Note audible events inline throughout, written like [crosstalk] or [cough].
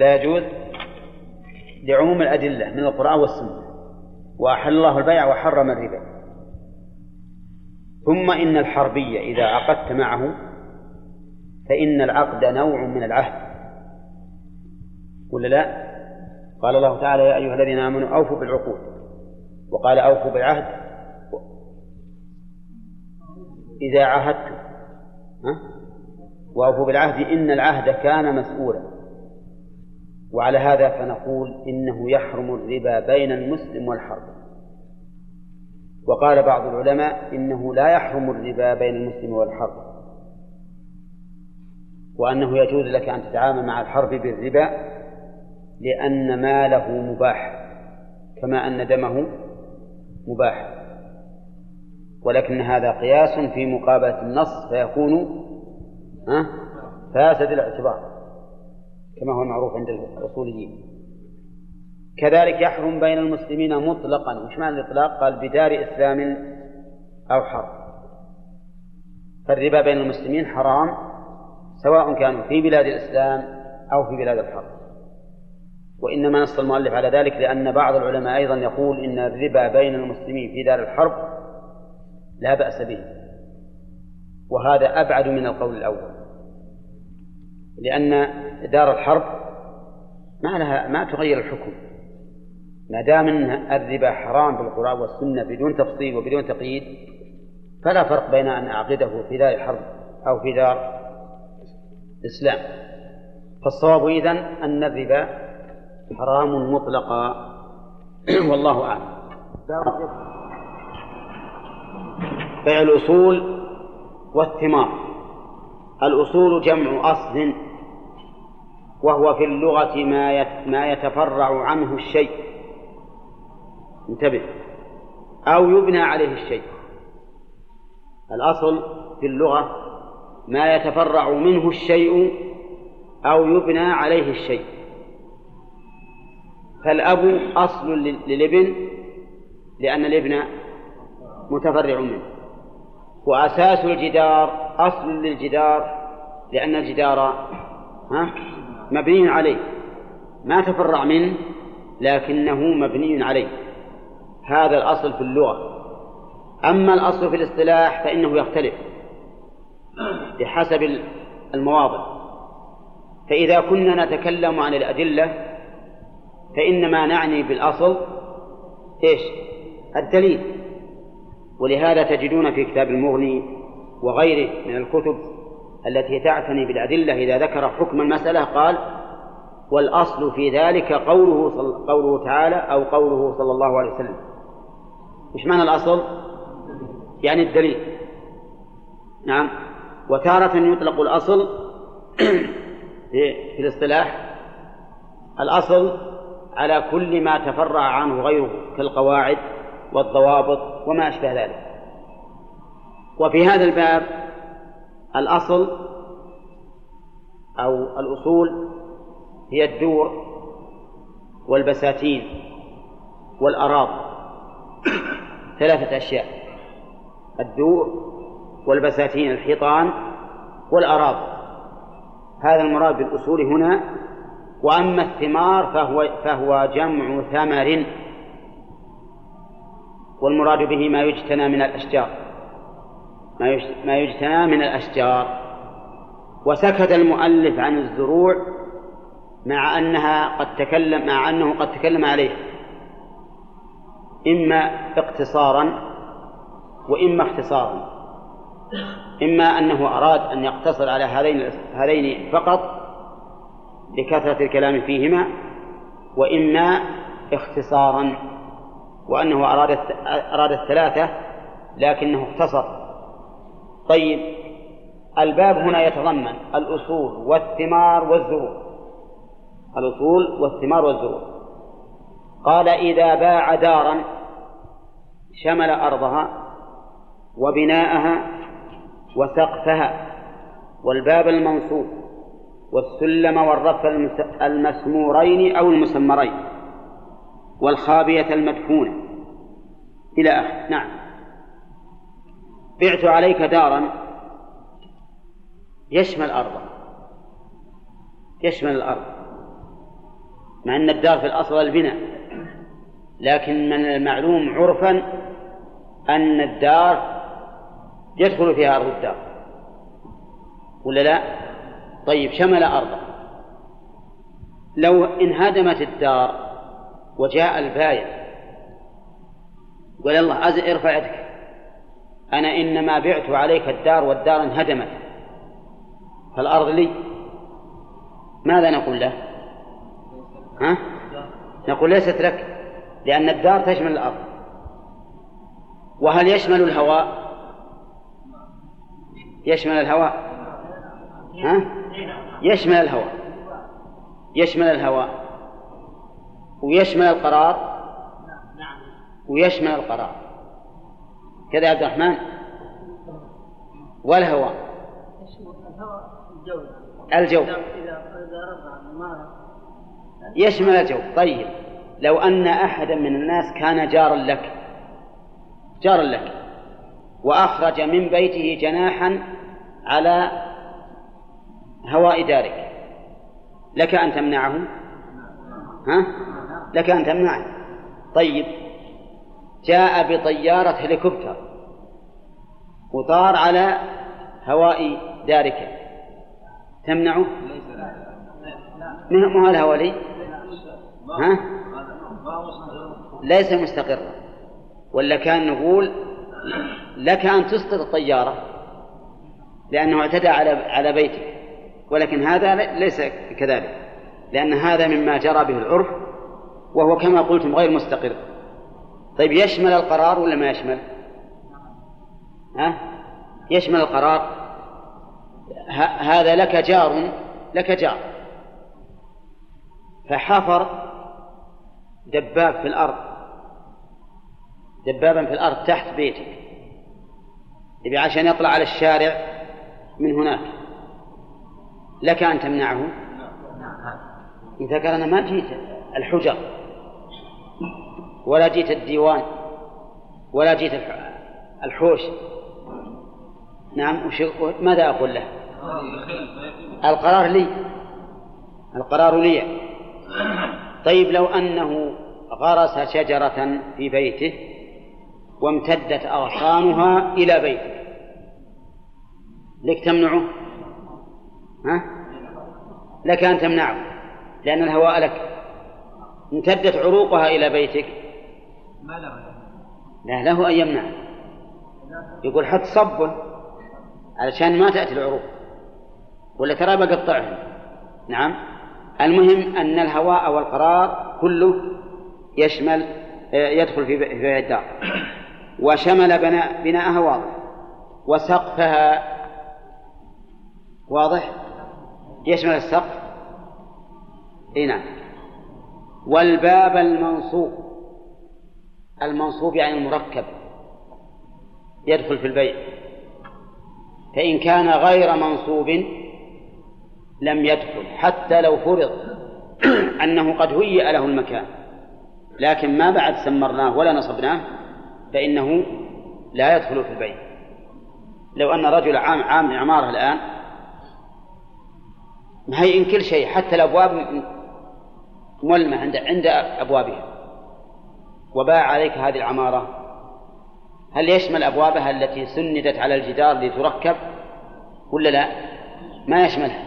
لا يجوز لعموم الأدلة من القرآن والسنة وأحل الله البيع وحرم الربا. ثم إن الحربية إذا عقدت معه فإن العقد نوع من العهد. ولا لا؟ قال الله تعالى يا أيها الذين آمنوا أوفوا بالعقود. وقال أوفوا بالعهد. إذا عاهدتم ها؟ وأوفوا بالعهد إن العهد كان مسؤولا. وعلى هذا فنقول إنه يحرم الربا بين المسلم والحرب. وقال بعض العلماء إنه لا يحرم الربا بين المسلم والحرب. وأنه يجوز لك أن تتعامل مع الحرب بالربا لأن ماله مباح كما أن دمه مباح. ولكن هذا قياس في مقابلة النص فيكون فاسد الاعتبار. كما هو المعروف عند الأصوليين. كذلك يحرم بين المسلمين مطلقا. وش معنى الإطلاق؟ قال بدار إسلام أو حرب فالربا بين المسلمين حرام سواء كانوا في بلاد الإسلام أو في بلاد الحرب. وإنما نص المؤلف على ذلك لأن بعض العلماء أيضا يقول إن الربا بين المسلمين في دار الحرب لا بأس به. وهذا أبعد من القول الأول. لأن دار الحرب ما لها ما تغير الحكم. ما دام إن الربا حرام بالقرآن والسنة بدون تفصيل وبدون تقييد فلا فرق بين أن أعقده في دار الحرب أو في دار الإسلام. فالصواب إذن أن الربا حرام مطلقا. [clears throat] والله أعلم. بيع الأصول والثمار الأصول جمع أصل وهو في اللغة ما ما يتفرع عنه الشيء. انتبه. أو يبنى عليه الشيء. الأصل في اللغة ما يتفرع منه الشيء أو يبنى عليه الشيء. فالأب أصل للابن لأن الابن متفرع منه. وأساس الجدار أصل للجدار لأن الجدار ها؟ مبني عليه. ما تفرع منه لكنه مبني عليه. هذا الأصل في اللغة. أما الأصل في الاصطلاح فإنه يختلف بحسب المواضع. فإذا كنا نتكلم عن الأدلة فإنما نعني بالأصل إيش؟ الدليل. ولهذا تجدون في كتاب المغني وغيره من الكتب التي تعتني بالأدلة إذا ذكر حكم المسألة قال والأصل في ذلك قوله قوله تعالى أو قوله صلى الله عليه وسلم. إيش معنى الأصل؟ يعني الدليل. نعم. وتارة يطلق الأصل [clears throat] في الاصطلاح الأصل على كل ما تفرع عنه غيره كالقواعد والضوابط وما أشبه ذلك. وفي هذا الباب الأصل أو الأصول هي الدور والبساتين والأراض. ثلاثة أشياء الدور والبساتين الحيطان والأراض. هذا المراد بالأصول هنا. وأما الثمار فهو فهو جمع ثمر والمراد به ما يجتنى من الأشجار. ما يجتنى من الأشجار. وسكت المؤلف عن الزروع مع أنها قد تكلم مع أنه قد تكلم عليه. إما اقتصارا وإما اختصارا. إما أنه أراد أن يقتصر على هذين هذين فقط لكثرة الكلام فيهما وإما اختصارا. وأنه أراد أراد الثلاثة لكنه اختصر طيب الباب هنا يتضمن الأصول والثمار والزروع. الأصول والثمار والزروع. قال إذا باع دارا شمل أرضها وبناءها وسقفها والباب المنصوب والسلم والرف المسمورين أو المسمرين والخابية المدفونة إلى آخر نعم. بعت عليك دارا. يشمل أرضا يشمل الأرض. مع أن الدار في الأصل البناء. لكن من المعلوم عرفا أن الدار يدخل فيها أرض الدار. ولا لا؟ طيب شمل أرضه. لو انهدمت الدار وجاء البايع قال الله ارفع يدك. أنا إنما بعت عليك الدار والدار انهدمت فالأرض لي ماذا نقول له؟ ها؟ نقول ليست لك لأن الدار تشمل الأرض وهل يشمل الهواء؟ يشمل الهواء ها؟ يشمل الهواء يشمل الهواء ويشمل القرار ويشمل القرار كذا يا عبد الرحمن؟ والهواء الجو. يشمل الجو. طيب. لو أن أحدا من الناس كان جارا لك. جارا لك. وأخرج من بيته جناحا على هواء دارك. لك أن تمنعه؟ ها؟ لك أن تمنعه. طيب. جاء بطيارة هليكوبتر وطار على هواء دارك تمنعه؟ ما هو الهواء لي؟ ها؟ ليس مستقرا ولا كان نقول لك أن تسقط الطيارة لأنه اعتدى على على بيتك ولكن هذا ليس كذلك لأن هذا مما جرى به العرف وهو كما قلتم غير مستقر طيب يشمل القرار ولا ما يشمل؟ ها؟ يشمل القرار. هذا لك جار لك جار. فحفر دباب في الأرض. دبابا في الأرض تحت بيتك. يبي عشان يطلع على الشارع من هناك. لك أن تمنعه؟ إذا قال أنا ما جيت الحجر. ولا جيت الديوان ولا جيت الحوش. نعم ماذا أقول له؟ القرار لي. القرار لي. طيب لو أنه غرس شجرة في بيته وامتدت أغصانها إلى بيتك لك تمنعه؟ ها؟ لك أن تمنعه لأن الهواء لك. امتدت عروقها إلى بيتك. لا له أن يمنع. يقول حط صبه علشان ما تأتي العروق. ولا ترى بقطعهم نعم. المهم أن الهواء والقرار كله يشمل يدخل في في الدار. وشمل بناء بناءها واضح. وسقفها واضح؟ يشمل السقف. إي نعم. والباب المنصوب. المنصوب يعني المركب يدخل في البيع. فإن كان غير منصوب لم يدخل حتى لو فرض [clears throat] أنه قد هيئ له المكان. لكن ما بعد سمرناه ولا نصبناه فإنه لا يدخل في البيت لو أن رجل عام عام عمارة الآن مهيئ كل شيء حتى الأبواب ملمة عند عند أبوابها. وباع عليك هذه العمارة. هل يشمل أبوابها التي سندت على الجدار لتركب؟ ولا لا؟ ما يشملها.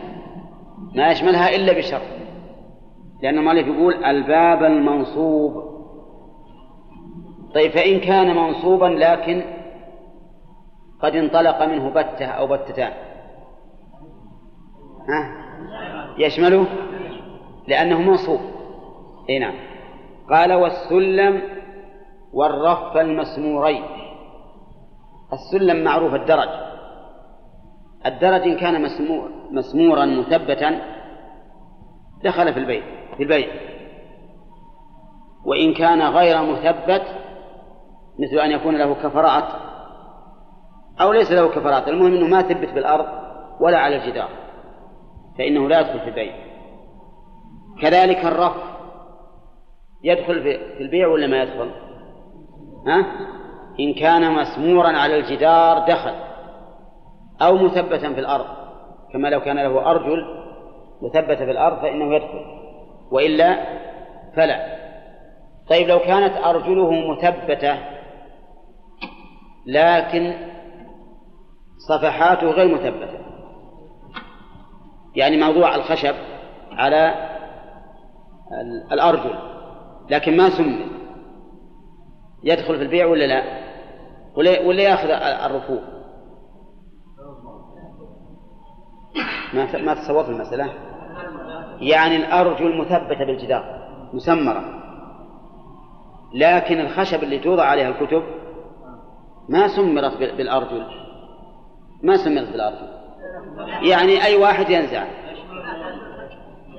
ما يشملها إلا بشرط. لأن المؤلف يقول الباب المنصوب. طيب فإن كان منصوبا لكن قد انطلق منه بتة أو بتتان. ها؟ يشمله؟ لأنه منصوب. اي نعم. قال والسلم والرف المسمورين. السلم معروف الدرج. الدرج إن كان مسمور مسمورا مثبتا دخل في البيت في البيت. وإن كان غير مثبت مثل أن يكون له كفرات أو ليس له كفرات. المهم أنه ما ثبت بالأرض ولا على الجدار فإنه لا يدخل في البيع كذلك الرف يدخل في البيع ولا ما يدخل؟ ها؟ إن كان مسمورا على الجدار دخل أو مثبتا في الأرض كما لو كان له أرجل مثبتة في الأرض فإنه يدخل وإلا فلا طيب لو كانت أرجله مثبتة لكن صفحاته غير مثبتة يعني موضوع الخشب على الأرجل لكن ما سمي يدخل في البيع ولا لا؟ ولا ياخذ الرفوف ما ما تصورت المسألة. يعني الأرجل مثبتة بالجدار مسمرة. لكن الخشب اللي توضع عليها الكتب ما سمرت بالأرجل ما سمرت بالأرجل يعني أي واحد ينزع.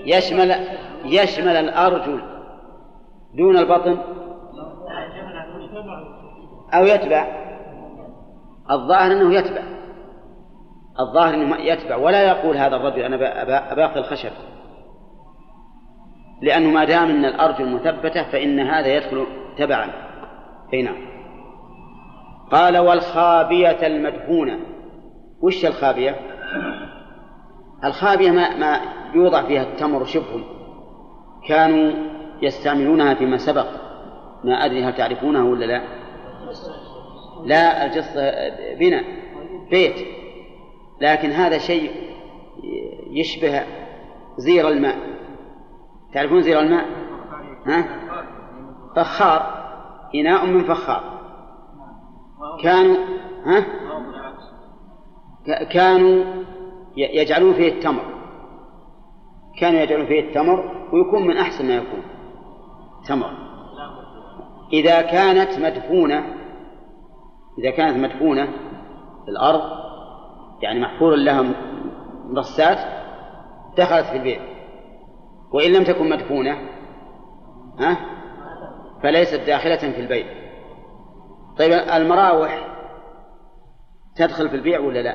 يشمل يشمل الأرجل دون البطن أو يتبع؟ الظاهر أنه يتبع. الظاهر أنه يتبع. ولا يقول هذا الرجل أنا أباقي الخشب. لأنه ما دام أن الأرجل مثبتة فإن هذا يدخل تبعا. أي نعم. قال والخابية المدفونة وش الخابية؟ الخابية ما, ما يوضع فيها التمر شبه كانوا يستعملونها فيما سبق. ما أدري هل تعرفونها ولا لا. لا الجصة بناء بيت. لكن هذا شيء يشبه زير الماء. تعرفون زير الماء؟ ها؟ فخار إناء من فخار. كانوا ها؟ كانوا يجعلون فيه التمر. كانوا يجعلون فيه التمر ويكون من أحسن ما يكون. تمر. إذا كانت مدفونة إذا كانت مدفونة في الأرض يعني محفور لها مرصات دخلت في البيت. وإن لم تكن مدفونة ها فليست داخلة في البيت. طيب المراوح تدخل في البيع ولا لا؟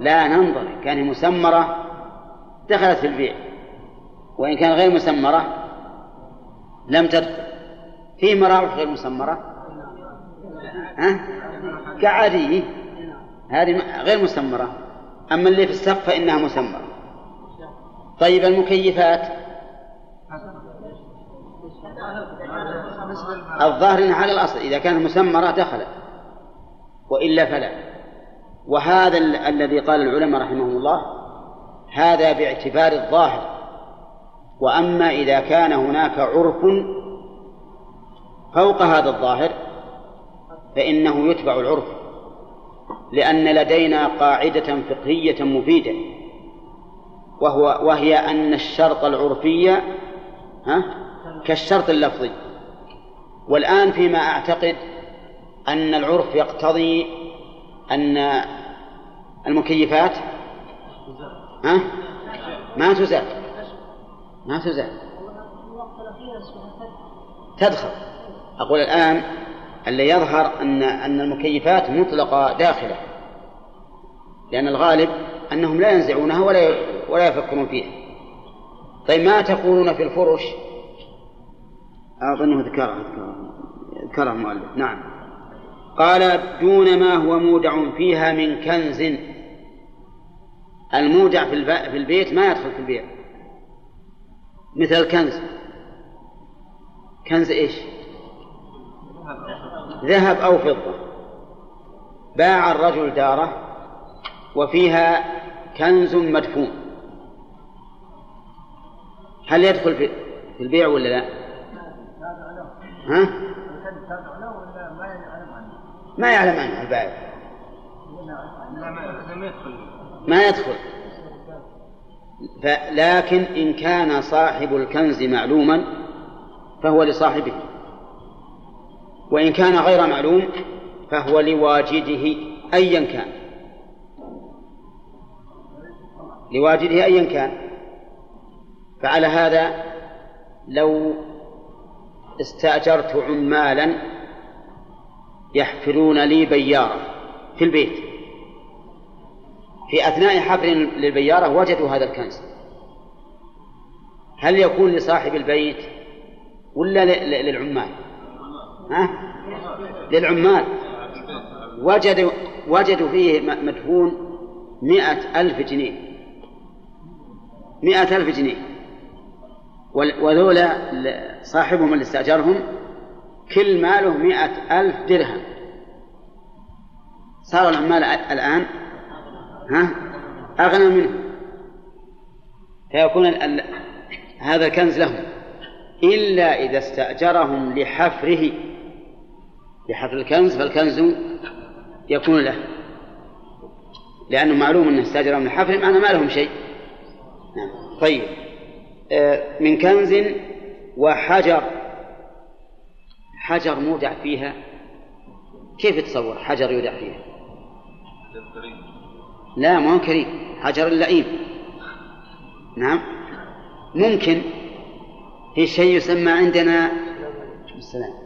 لا ننظر. كان مسمرة دخلت في البيع. وإن كان غير مسمرة لم تدخل. في مراوح غير مسمرة؟ ها؟ كعادية هذه غير مسمرة. أما اللي في السقف فإنها مسمرة. طيب المكيفات؟ الظاهر إنها على الأصل. إذا كانت مسمرة دخلت وإلا فلا. وهذا الذي قال العلماء رحمهم الله هذا باعتبار الظاهر. وأما إذا كان هناك عرف فوق هذا الظاهر فإنه يتبع العرف لأن لدينا قاعدة فقهية مفيدة وهو وهي أن الشرط العرفي ها كالشرط اللفظي. والآن فيما أعتقد أن العرف يقتضي أن المكيفات ها ما تزال ما تزال. تدخل. أقول الآن اللي يظهر أن أن المكيفات مطلقة داخلة. لأن الغالب أنهم لا ينزعونها ولا ولا يفكرون فيها. طيب ما تقولون في الفرش؟ أظنه ذكرها ذكرها المؤلف. نعم. قال دون ما هو مودع فيها من كنز. المودع في, في البيت ما يدخل في البيع. مثل الكنز. كنز إيش؟ ذهب أو فضة. باع الرجل داره وفيها كنز مدفون. هل يدخل في البيع ولا لا؟ ها؟ ما يعلم عنه البائع. ما يدخل. لكن إن كان صاحب الكنز معلوما فهو لصاحبه. وإن كان غير معلوم فهو لواجده أيا كان. لواجده أيا كان. فعلى هذا لو استأجرت عمالا يحفرون لي بيارة في البيت. في أثناء حفر للبيارة وجدوا هذا الكنز. هل يكون لصاحب البيت ولا للعمال؟ ها؟ للعمال. وجدوا وجدوا فيه مدفون مئة ألف جنيه. مئة ألف جنيه. وذولا صاحبهم اللي استأجرهم كل ماله مئة ألف درهم. صار العمال الآن ها؟ أغنى منه فيكون هذا الكنز لهم. إلا إذا استأجرهم لحفره. لحفر الكنز فالكنز يكون له. لأنه معلوم أنه استأجرهم لحفر معنى ما لهم شيء. نعم. طيب. آه، من كنز وحجر. حجر مودع فيها. كيف تصور حجر يودع فيها؟ لا ما هو كريم. حجر اللئيم نعم. ممكن. في شيء يسمى عندنا السلام.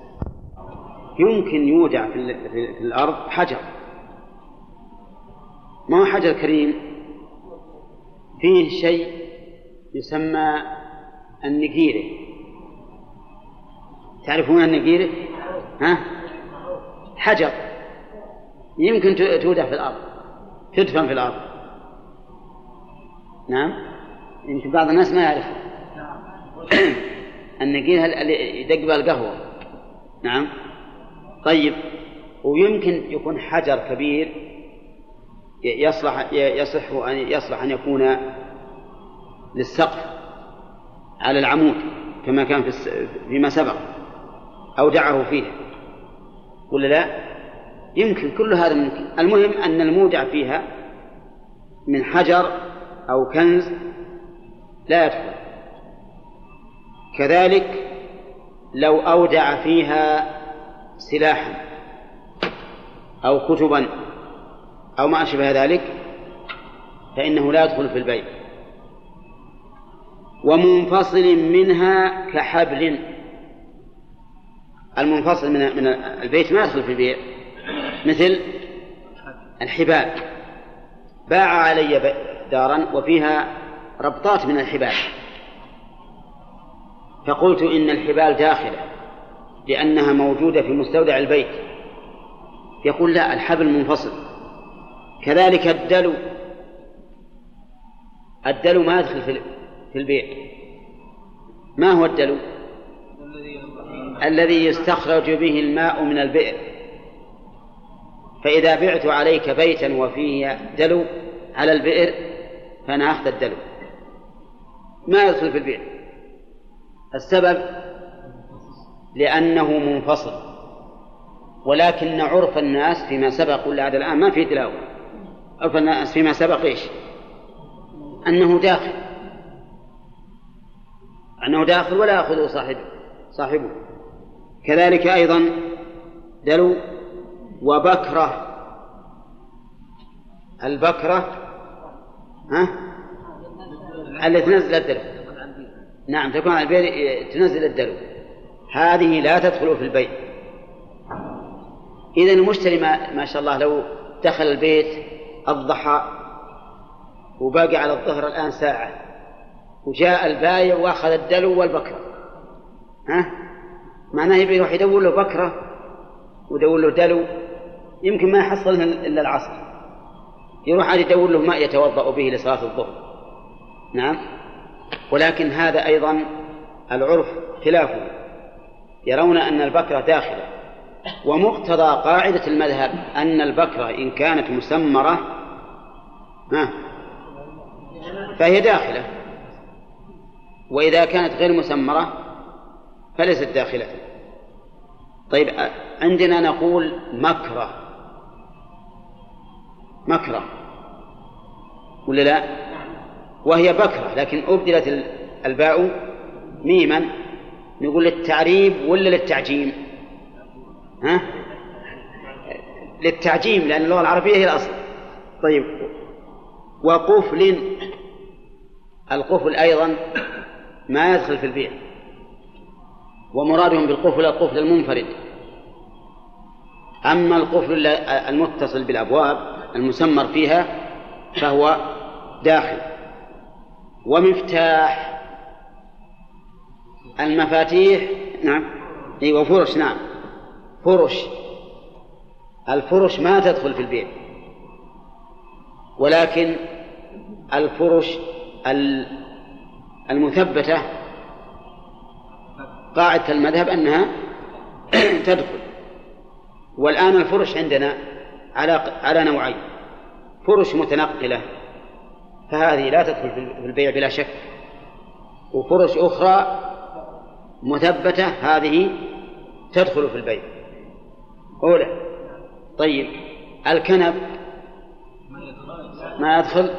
يمكن يودع في, في الأرض حجر. ما هو حجر كريم؟ فيه شيء يسمى النقيرة تعرفون النقيرة؟ ها؟ حجر. يمكن تودع في الأرض. تدفن في الأرض. نعم؟ يمكن بعض الناس ما يعرف. [clears throat] النقير اللي يدق بها القهوة. نعم؟ طيب ويمكن يكون حجر كبير يصلح يصح أن يصلح أن يكون للسقف على العمود كما كان في فيما سبق أودعه فيه. ولا لا؟ يمكن كل هذا ممكن. المهم أن المودع فيها من حجر أو كنز لا يدخل. كذلك لو أودع فيها سلاحا أو كتبا أو ما أشبه ذلك فإنه لا يدخل في البيع. ومنفصل منها كحبل. المنفصل من من البيت ما يدخل في البيع. مثل الحبال. باع علي دارا وفيها ربطات من الحبال. فقلت إن الحبال داخلة. لأنها موجودة في مستودع البيت. يقول لا الحبل منفصل. كذلك الدلو. الدلو ما يدخل في البيع. ما هو الدلو؟ الذي يستخرج به الماء من البئر. فإذا بعت عليك بيتا وفيه دلو على البئر فأنا أخذ الدلو. ما يدخل في البيع. السبب لأنه منفصل. ولكن عرف الناس فيما سبق ولا هذا الآن ما في تلاوة. عرف الناس فيما سبق إيش؟ أنه داخل. أنه داخل ولا يأخذه صاحبه صاحبه. كذلك أيضا دلو وبكرة. البكرة ها؟ التي تنزل الدلو نعم تكون على البيت تنزل الدلو هذه لا تدخل في البيت. إذا المشتري ما, ما شاء الله لو دخل البيت الضحى وباقي على الظهر الآن ساعة وجاء البايع وأخذ الدلو والبكرة. ها؟ معناه يبي يروح يدور له بكرة ويدور له دلو يمكن ما يحصلها إلا العصر. يروح عاد يدور له ماء يتوضأ به لصلاة الظهر. نعم؟ ولكن هذا أيضا العرف خلافه. يرون أن البكرة داخلة. ومقتضى قاعدة المذهب أن البكرة إن كانت مسمرة ها فهي داخلة. وإذا كانت غير مسمرة فليست داخلة. طيب عندنا نقول مكرة. مكرة. ولا لا؟ وهي بكرة لكن أبدلت الباء ميما. نقول للتعريب ولا للتعجيم ها؟ للتعجيم لأن اللغة العربية هي الأصل. طيب وقفل القفل أيضا ما يدخل في البيع ومرادهم بالقفل القفل المنفرد. أما القفل المتصل بالأبواب المسمر فيها فهو داخل. ومفتاح المفاتيح نعم. إي وفرش نعم. فرش. الفرش ما تدخل في البيع. ولكن الفرش المثبتة قاعدة المذهب أنها [clears throat] تدخل. والآن الفرش عندنا على على نوعين. فرش متنقلة فهذه لا تدخل في البيع بلا شك. وفرش أخرى مثبتة هذه تدخل في البيع أولى. طيب. الكنب ما يدخل؟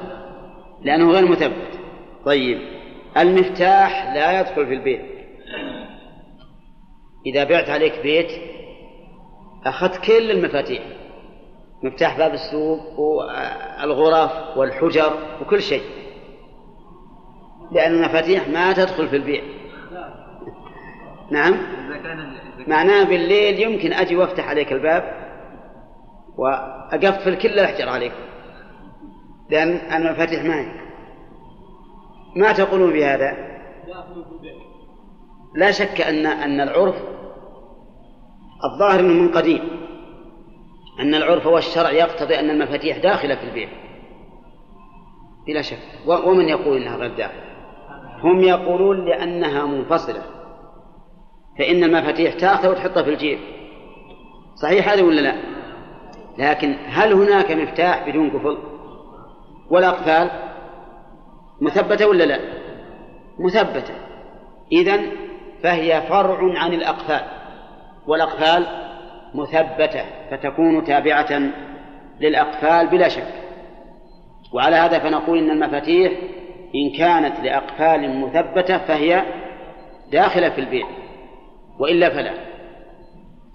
لأنه غير مثبت. طيب. المفتاح لا يدخل في البيت. إذا بعت عليك بيت أخذت كل المفاتيح. مفتاح باب السوق والغرف والحجر وكل شيء. لأن المفاتيح ما تدخل في البيع نعم. معناه بالليل يمكن أجي وأفتح عليك الباب وأقفل كل الأحجار عليك. لأن المفاتيح معي. ما تقولون بهذا؟ لا شك أن أن العرف الظاهر أنه من قديم. أن العرف والشرع يقتضي أن المفاتيح داخلة في البيع بلا شك. ومن يقول إنها غير داخلة هم يقولون لأنها منفصلة. فإن المفاتيح تأخذ وتحطها في الجيب. صحيح هذا ولا لا؟ لكن هل هناك مفتاح بدون قفل والأقفال مثبتة ولا لا؟ مثبتة. إذن فهي فرع عن الأقفال والأقفال مثبتة فتكون تابعة للأقفال بلا شك. وعلى هذا فنقول إن المفاتيح إن كانت لأقفال مثبتة فهي داخلة في البيع. وإلا فلا.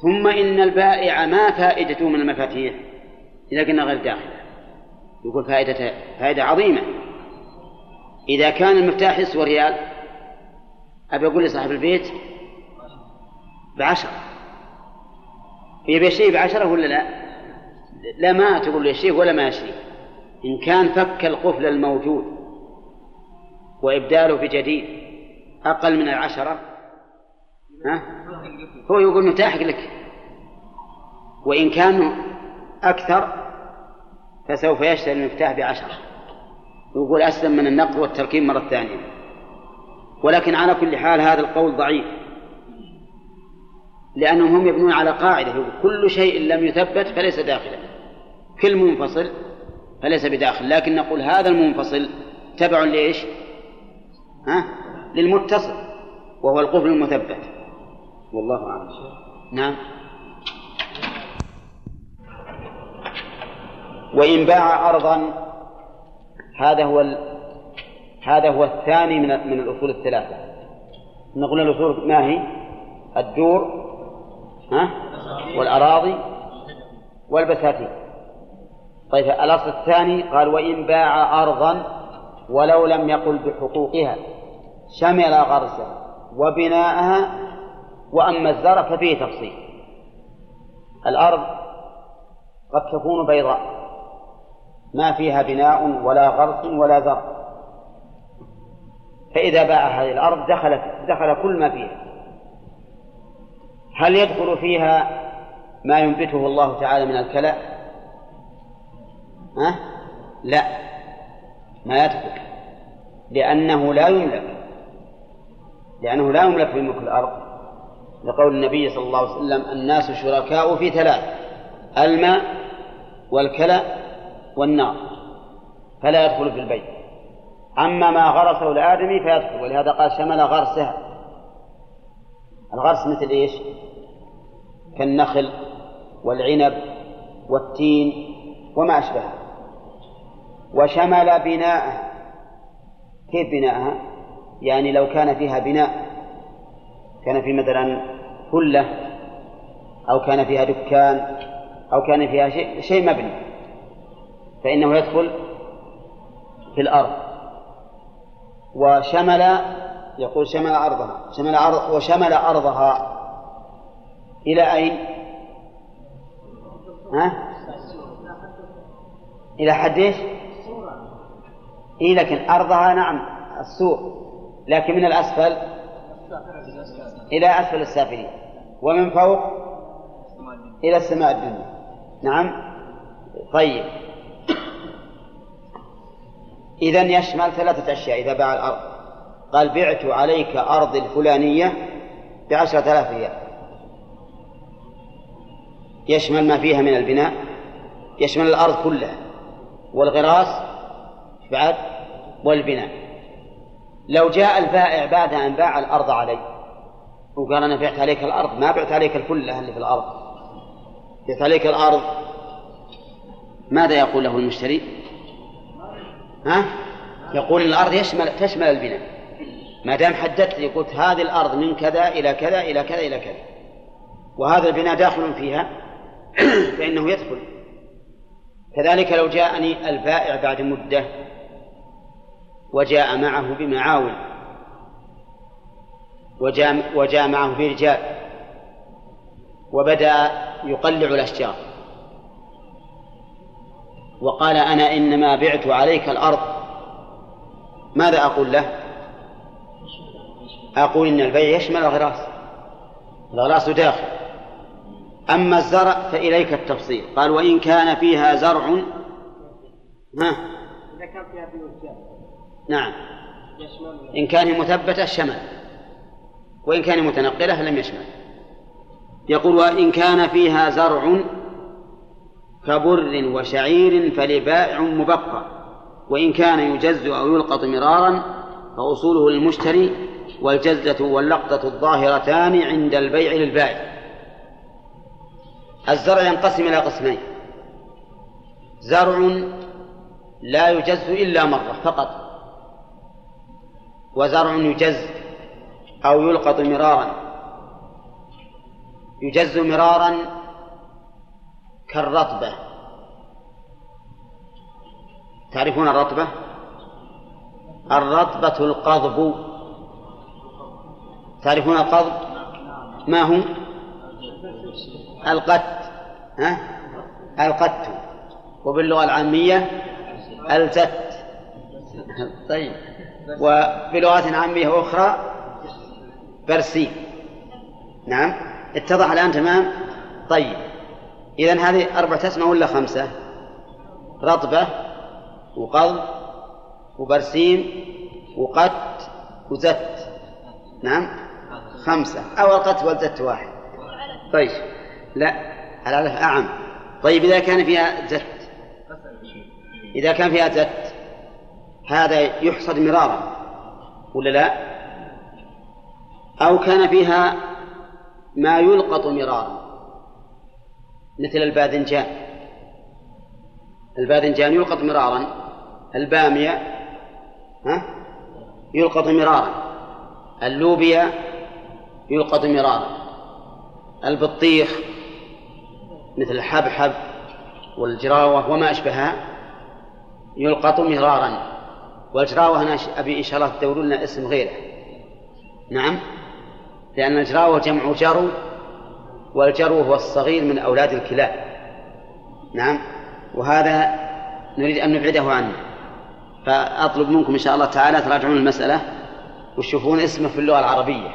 ثم إن البائع ما فائدته من المفاتيح إذا قلنا غير داخلة يقول فائدة فائدة عظيمة. إذا كان المفتاح يسوى ريال أبي أقول لصاحب البيت بعشرة. يبي يشتري بعشرة ولا لا؟ لا ما تقول له يشتري ولا ما يشتري. إن كان فك القفل الموجود وإبداله بجديد أقل من العشرة ها؟ هو يقول متاحق لك. وإن كان أكثر فسوف يشتري المفتاح بعشرة. يقول أسلم من النقل والتركيب مرة ثانية. ولكن على كل حال هذا القول ضعيف. لأنهم هم يبنون على قاعدة. يقول كل شيء لم يثبت فليس داخلا. كل منفصل فليس بداخل. لكن نقول هذا المنفصل تبع لإيش؟ ها؟ للمتصل. وهو القفل المثبت. والله أعلم نعم وإن باع أرضا هذا هو ال... هذا هو الثاني من من الأصول الثلاثة نقول الأصول ما هي؟ الدور ها؟ والأراضي والبساتين طيب الأصل الثاني قال وإن باع أرضا ولو لم يقل بحقوقها شمل غرسها وبناءها وأما الزرع ففيه تفصيل. الأرض قد تكون بيضاء. ما فيها بناء ولا غرس ولا زرع. فإذا باع هذه الأرض دخلت دخل كل ما فيها. هل يدخل فيها ما ينبته الله تعالى من الكلى؟ ها؟ لا. ما يدخل. لأنه لا يملك. لأنه لا يملك في ملك الأرض. لقول النبي صلى الله عليه وسلم الناس شركاء في ثلاث الماء والكلى والنار فلا يدخل في البيت. أما ما غرسه الآدمي فيدخل ولهذا قال شمل غرسها الغرس مثل إيش؟ كالنخل والعنب والتين وما أشبهه. وشمل بناءها كيف بناءها؟ يعني لو كان فيها بناء كان في مثلا كلة أو كان فيها دكان أو كان فيها شيء, شيء مبني فإنه يدخل في الأرض وشمل يقول شمل أرضها شمل أرض وشمل أرضها إلى أين؟ ها؟ إلى حد إيش؟ إيه لكن أرضها نعم السوق لكن من الأسفل إلى أسفل السافلين. ومن فوق إلى السماء الدنيا. نعم. طيب. إذا يشمل ثلاثة أشياء. إذا باع الأرض. قال بعت عليك أرض الفلانية بعشرة آلاف ريال. يشمل ما فيها من البناء. يشمل الأرض كلها. والغراس بعد والبناء. لو جاء البائع بعد أن باع الأرض علي وقال أنا بعت عليك الأرض ما بعت عليك الكلة اللي في الأرض بعت عليك الأرض ماذا يقول له المشتري؟ ها؟ يقول الأرض يشمل تشمل البناء ما دام حددت لي قلت هذه الأرض من كذا إلى كذا إلى كذا إلى كذا وهذا البناء داخل فيها [coughs] فإنه يدخل كذلك لو جاءني البائع بعد مدة وجاء معه بمعاول وجاء, وجاء معه برجال. وبدأ يقلع الأشجار. وقال أنا إنما بعت عليك الأرض. ماذا أقول له؟ أقول إن البيع يشمل الغراس. الغراس داخل. أما الزرع فإليك التفصيل. قال وإن كان فيها زرع ها؟ إذا كان فيها نعم. إن كان مثبتة شمل وإن كان متنقلة لم يشمل. يقول وإن كان فيها زرع كبر وشعير فلبائع مبقى. وإن كان يجز أو يلقط مرارا فأصوله للمشتري والجزة واللقطة الظاهرتان عند البيع للبائع. الزرع ينقسم إلى قسمين. زرع لا يجز إلا مرة فقط. وزرع يجز أو يلقط مرارا. يجز مرارا كالرطبة. تعرفون الرطبة؟ الرطبة القضب. تعرفون القضب؟ ما هو؟ القت. ها؟ القت. وباللغة العامية الزت طيب. وفي لغات عامية أخرى برسي. نعم. اتضح الآن تمام؟ طيب. إذا هذه أربعة أسماء ولا خمسة؟ رطبة وقض وبرسيم وقت وزت. نعم. خمسة. أو القت والزت واحد. طيب. لا. الألف أعم. طيب إذا كان فيها زت. إذا كان فيها زت. هذا يحصد مرارا ولا لا؟ أو كان فيها ما يلقط مرارا. مثل الباذنجان. الباذنجان يلقط مرارا البامية ها؟ يلقط مرارا. اللوبيا يلقط مرارا. البطيخ مثل الحبحب والجراوة وما أشبهها يلقط مرارا. والجراوة أنا أبي إن شاء الله تدوروا لنا اسم غيره. نعم. لأن الجراوة جمع جرو والجرو هو الصغير من أولاد الكلاب. نعم. وهذا نريد أن نبعده عنه. فأطلب منكم إن شاء الله تعالى تراجعون المسألة وتشوفون اسمه في اللغة العربية.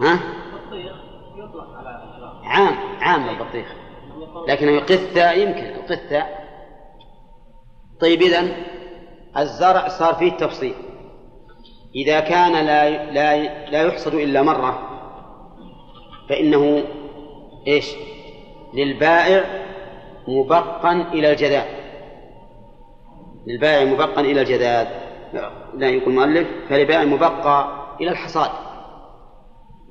ها؟ عام عام البطيخ. لكنه قثة يمكن القثة طيب إذن الزرع صار فيه تفصيل. إذا كان لا لا لا يحصد إلا مرة فإنه إيش؟ للبائع مبقا إلى الجذاب للبائع مبقا إلى الجذاب لا يقول المؤلف فلبائع مبقى إلى الحصاد.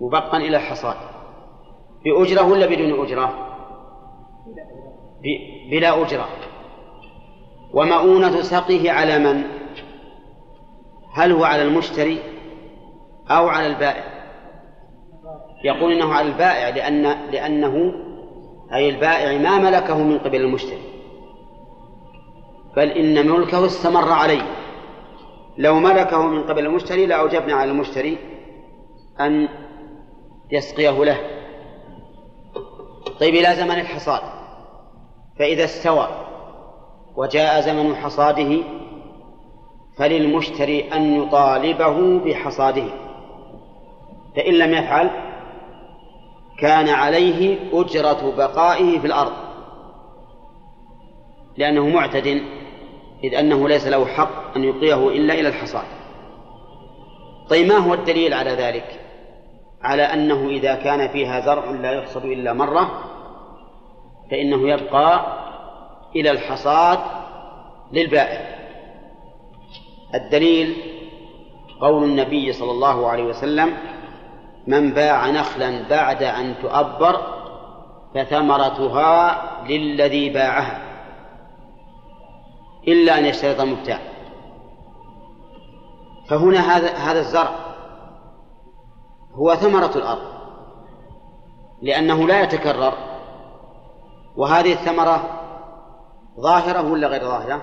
مبقا إلى الحصاد. بأجرة ولا بدون أجرة؟ بلا أجرة. ومؤونة سقيه على من؟ هل هو على المشتري أو على البائع؟ يقول إنه على البائع لأن لأنه أي البائع ما ملكه من قبل المشتري بل إن ملكه استمر عليه لو ملكه من قبل المشتري لأوجبنا على المشتري أن يسقيه له طيب إلى زمن الحصاد فإذا استوى وجاء زمن حصاده فللمشتري أن يطالبه بحصاده. فإن لم يفعل كان عليه أجرة بقائه في الأرض. لأنه معتد إذ أنه ليس له حق أن يلقيه إلا إلى الحصاد. طيب ما هو الدليل على ذلك؟ على أنه إذا كان فيها زرع لا يحصد إلا مرة فإنه يبقى إلى الحصاد للبائع. الدليل قول النبي صلى الله عليه وسلم من باع نخلا بعد أن تؤبر فثمرتها للذي باعها إلا أن يشترط المبتاع. فهنا هذا هذا الزرع هو ثمرة الأرض لأنه لا يتكرر وهذه الثمرة ظاهرة ولا غير ظاهرة؟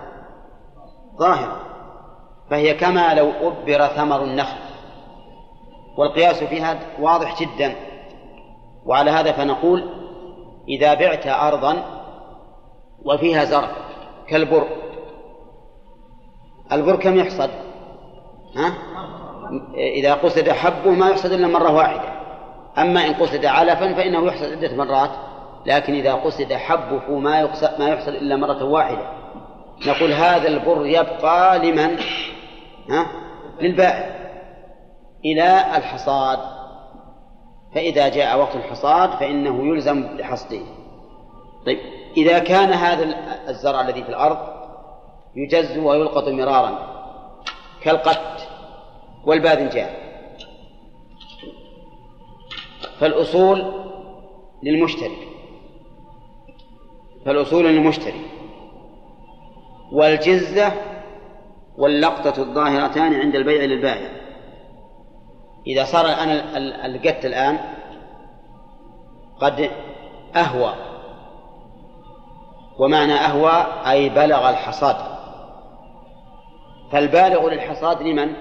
ظاهرة فهي كما لو أبر ثمر النخل والقياس فيها واضح جدا وعلى هذا فنقول إذا بعت أرضا وفيها زرع كالبر البر كم يحصد؟ ها؟ إذا قصد حبه ما يحصد إلا مرة واحدة أما إن قصد علفا فإنه يحصد عدة مرات لكن إذا قصد حبه ما يحصد ما يحصل إلا مرة واحدة. نقول هذا البر يبقى لمن؟ ها؟ للبائع. إلى الحصاد. فإذا جاء وقت الحصاد فإنه يلزم بحصده. طيب إذا كان هذا الزرع الذي في الأرض يجز ويلقط مرارا كالقت والباذنجان. فالأصول للمشتري فالأصول للمشتري والجزة واللقطة الظاهرتان عند البيع للبائع. إذا صار الآن القت الآن قد أهوى. ومعنى أهوى أي بلغ الحصاد. فالبالغ للحصاد لمن؟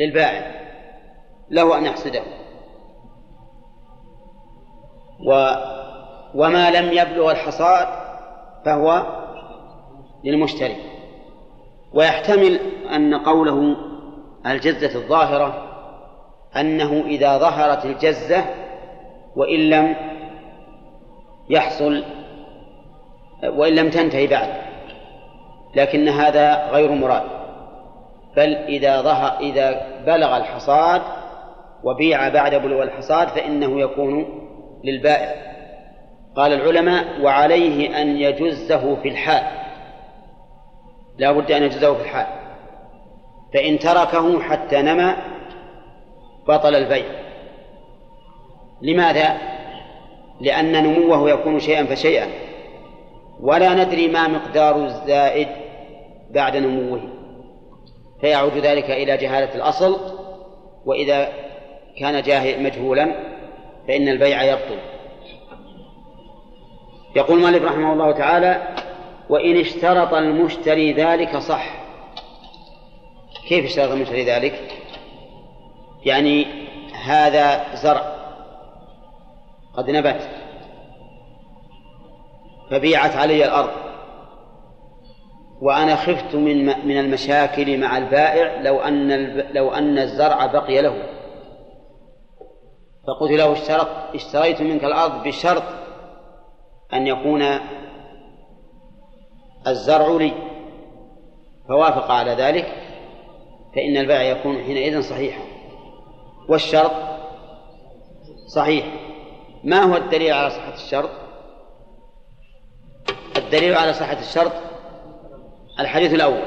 للبائع. له أن يحصده. و وما لم يبلغ الحصاد فهو للمشتري. ويحتمل أن قوله الجزة الظاهرة أنه إذا ظهرت الجزة وإن لم يحصل وإن لم تنتهي بعد لكن هذا غير مراد. بل إذا ظهر إذا بلغ الحصاد وبيع بعد بلوغ الحصاد فإنه يكون للبائع. قال العلماء وعليه أن يجزه في الحال. لا بد أن يجزه في الحال. فإن تركه حتى نمى بطل البيع. لماذا؟ لأن نموه يكون شيئا فشيئا. ولا ندري ما مقدار الزائد بعد نموه. فيعود ذلك إلى جهالة الأصل وإذا كان جاهل مجهولا فإن البيع يبطل. يقول مالك رحمه الله تعالى وإن اشترط المشتري ذلك صح. كيف اشترط المشتري ذلك؟ يعني هذا زرع قد نبت فبيعت علي الأرض وأنا خفت من من المشاكل مع البائع لو أن لو أن الزرع بقي له. فقلت له اشترط اشتريت منك الأرض بشرط أن يكون الزرع لي. فوافق على ذلك فإن البيع يكون حينئذ صحيحا. والشرط صحيح. ما هو الدليل على صحة الشرط؟ الدليل على صحة الشرط الحديث الأول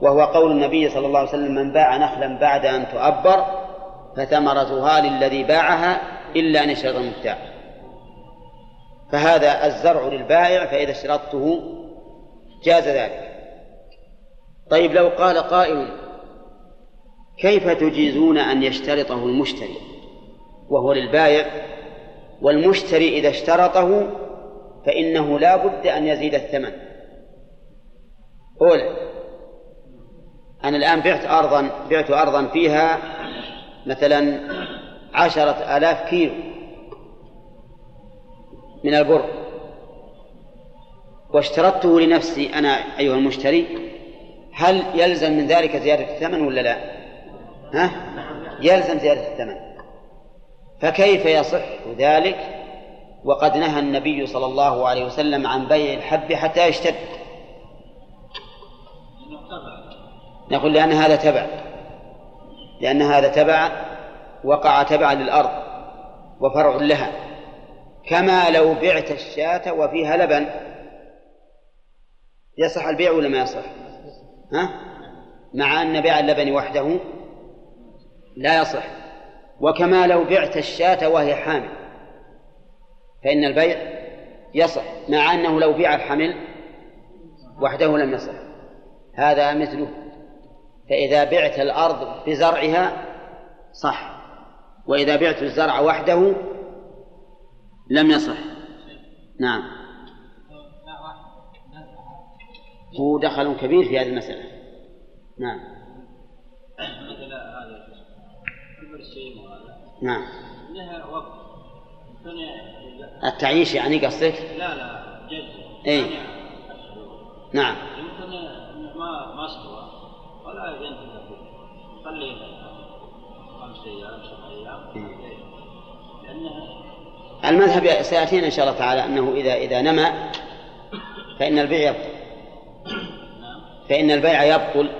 وهو قول النبي صلى الله عليه وسلم من باع نخلا بعد أن تؤبر فثمرتها للذي باعها إلا أن يشترط المبتاع فهذا الزرع للبائع فإذا اشترطته جاز ذلك. طيب لو قال قائل كيف تجيزون أن يشترطه المشتري؟ وهو للبائع. والمشتري إذا اشترطه فإنه لا بد أن يزيد الثمن. أولا أنا الآن بعت أرضا بعت أرضا فيها مثلا عشرة آلاف كيلو. من البر. واشترطته لنفسي أنا أيها المشتري هل يلزم من ذلك زيادة الثمن ولا لا؟ ها؟ يلزم زيادة الثمن. فكيف يصح ذلك؟ وقد نهى النبي صلى الله عليه وسلم عن بيع الحب حتى يشتد نقول لأن هذا تبع. لأن هذا تبع وقع تبعا للأرض وفرع لها. كما لو بعت الشاة وفيها لبن يصح البيع ولا ما يصح؟ ها؟ مع أن بيع اللبن وحده لا يصح وكما لو بعت الشاة وهي حامل فإن البيع يصح مع أنه لو بيع الحمل وحده لم يصح هذا مثله فإذا بعت الأرض بزرعها صح وإذا بعت الزرع وحده لم يصح. نعم. هو دخل كبير في هذه المسألة. نعم. نعم. لها وقت التعيش يعني قصدك؟ لا لا جد اي نعم. يمكن ما ما استوى ولا ينتهي خليه خمس أيام سبع أيام لانها المذهب سيأتينا إن شاء الله تعالى أنه اذا إذا نمى فإن البيع يبطل نعم. فإن البيع يبطل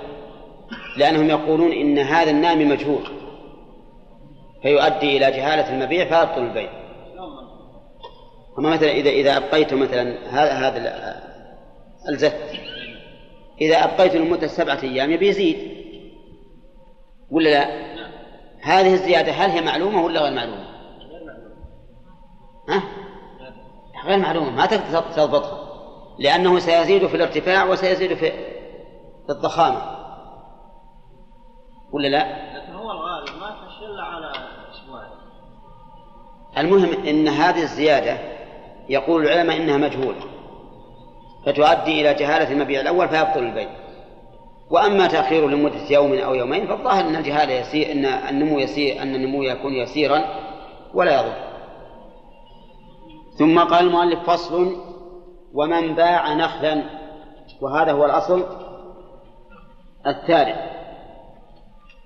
لأنهم يقولون إن هذا النامي مجهول فيؤدي إلى جهالة المبيع فيبطل البيع أما مثلا إذا إذا أبقيت مثلا هذا هذا الزت إذا أبقيت لمدة سبعة أيام يبي يزيد ولا لا؟ هذه الزيادة هل هي معلومة ولا غير معلومة؟ ها؟ غير معلومة ما تقدر تضبطها. لأنه سيزيد في الارتفاع وسيزيد في الضخامة. ولا لا؟ لكن هو الغالب ما تشل على أسبوع المهم أن هذه الزيادة يقول العلماء إنها مجهولة. فتؤدي إلى جهالة المبيع الأول فيبطل البيع. وأما تأخيره لمدة يوم أو يومين فالظاهر أن الجهالة يسير أن النمو يسير أن النمو يكون يسيرا ولا يضر. ثم قال المؤلف فصل ومن باع نخلا وهذا هو الأصل الثالث.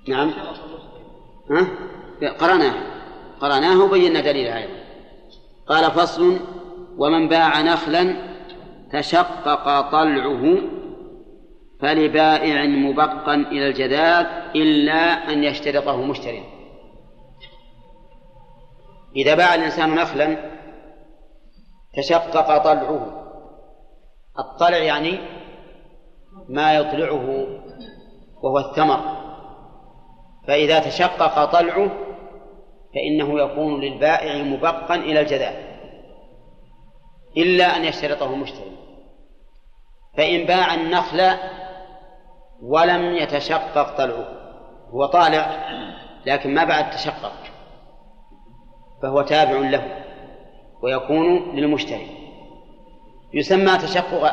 نعم. ها؟ قرأناه. قرأناه وبينا دليل أيضا قال فصل ومن باع نخلا تشقق طلعه فلبائع مبقا إلى الجداد إلا أن يشترطه مشتري. إذا باع الإنسان نخلا تشقق طلعه. الطلع يعني ما يطلعه وهو الثمر. فإذا تشقق طلعه فإنه يكون للبائع مبقا إلى الجداد إلا أن يشترطه مشتري. فإن باع النخل ولم يتشقق طلعه. هو طالع لكن ما بعد تشقق. فهو تابع له. ويكون للمشتري. يسمى تشقق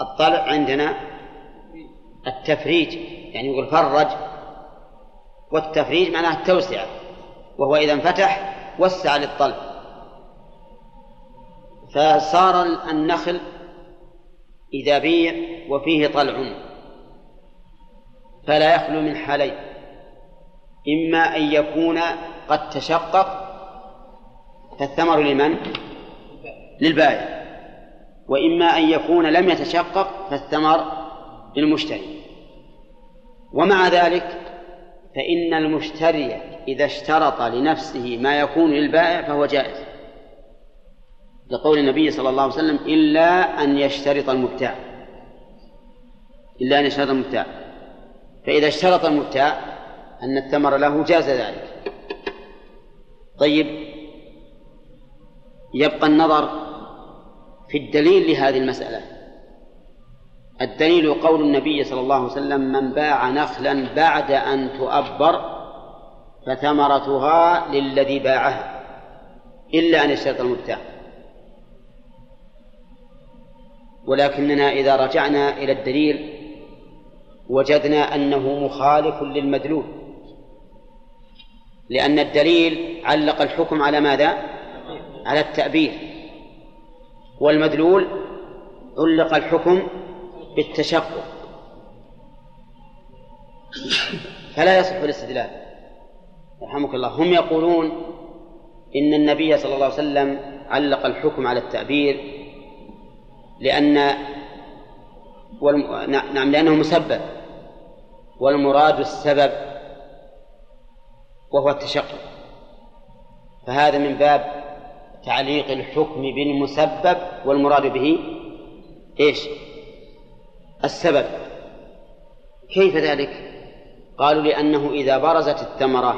الطلع عندنا التفريج يعني يقول فرج والتفريج معناه التوسعة وهو إذا انفتح وسع للطلب. فصار النخل إذا بيع وفيه طلع فلا يخلو من حالين إما أن يكون قد تشقق فالثمر لمن؟ للبائع. وإما أن يكون لم يتشقق فالثمر للمشتري. ومع ذلك فإن المشتري إذا اشترط لنفسه ما يكون للبائع فهو جائز. لقول النبي صلى الله عليه وسلم إلا أن يشترط المبتاع. إلا أن يشترط المبتاع. فإذا اشترط المبتاع أن الثمر له جاز ذلك. طيب يبقى النظر في الدليل لهذه المسألة الدليل قول النبي صلى الله عليه وسلم من باع نخلا بعد أن تؤبر فثمرتها للذي باعها إلا أن يشترط المبتاع ولكننا إذا رجعنا إلى الدليل وجدنا أنه مخالف للمدلول لأن الدليل علق الحكم على ماذا؟ على التأبير والمدلول علق الحكم بالتشقق. فلا يصح الاستدلال. رحمك الله. هم يقولون إن النبي صلى الله عليه وسلم علق الحكم على التأبير لأن والم... نعم لأنه مسبب والمراد السبب وهو التشقق. فهذا من باب تعليق الحكم بالمسبب والمراد به إيش؟ السبب. كيف ذلك؟ قالوا لأنه إذا برزت الثمرة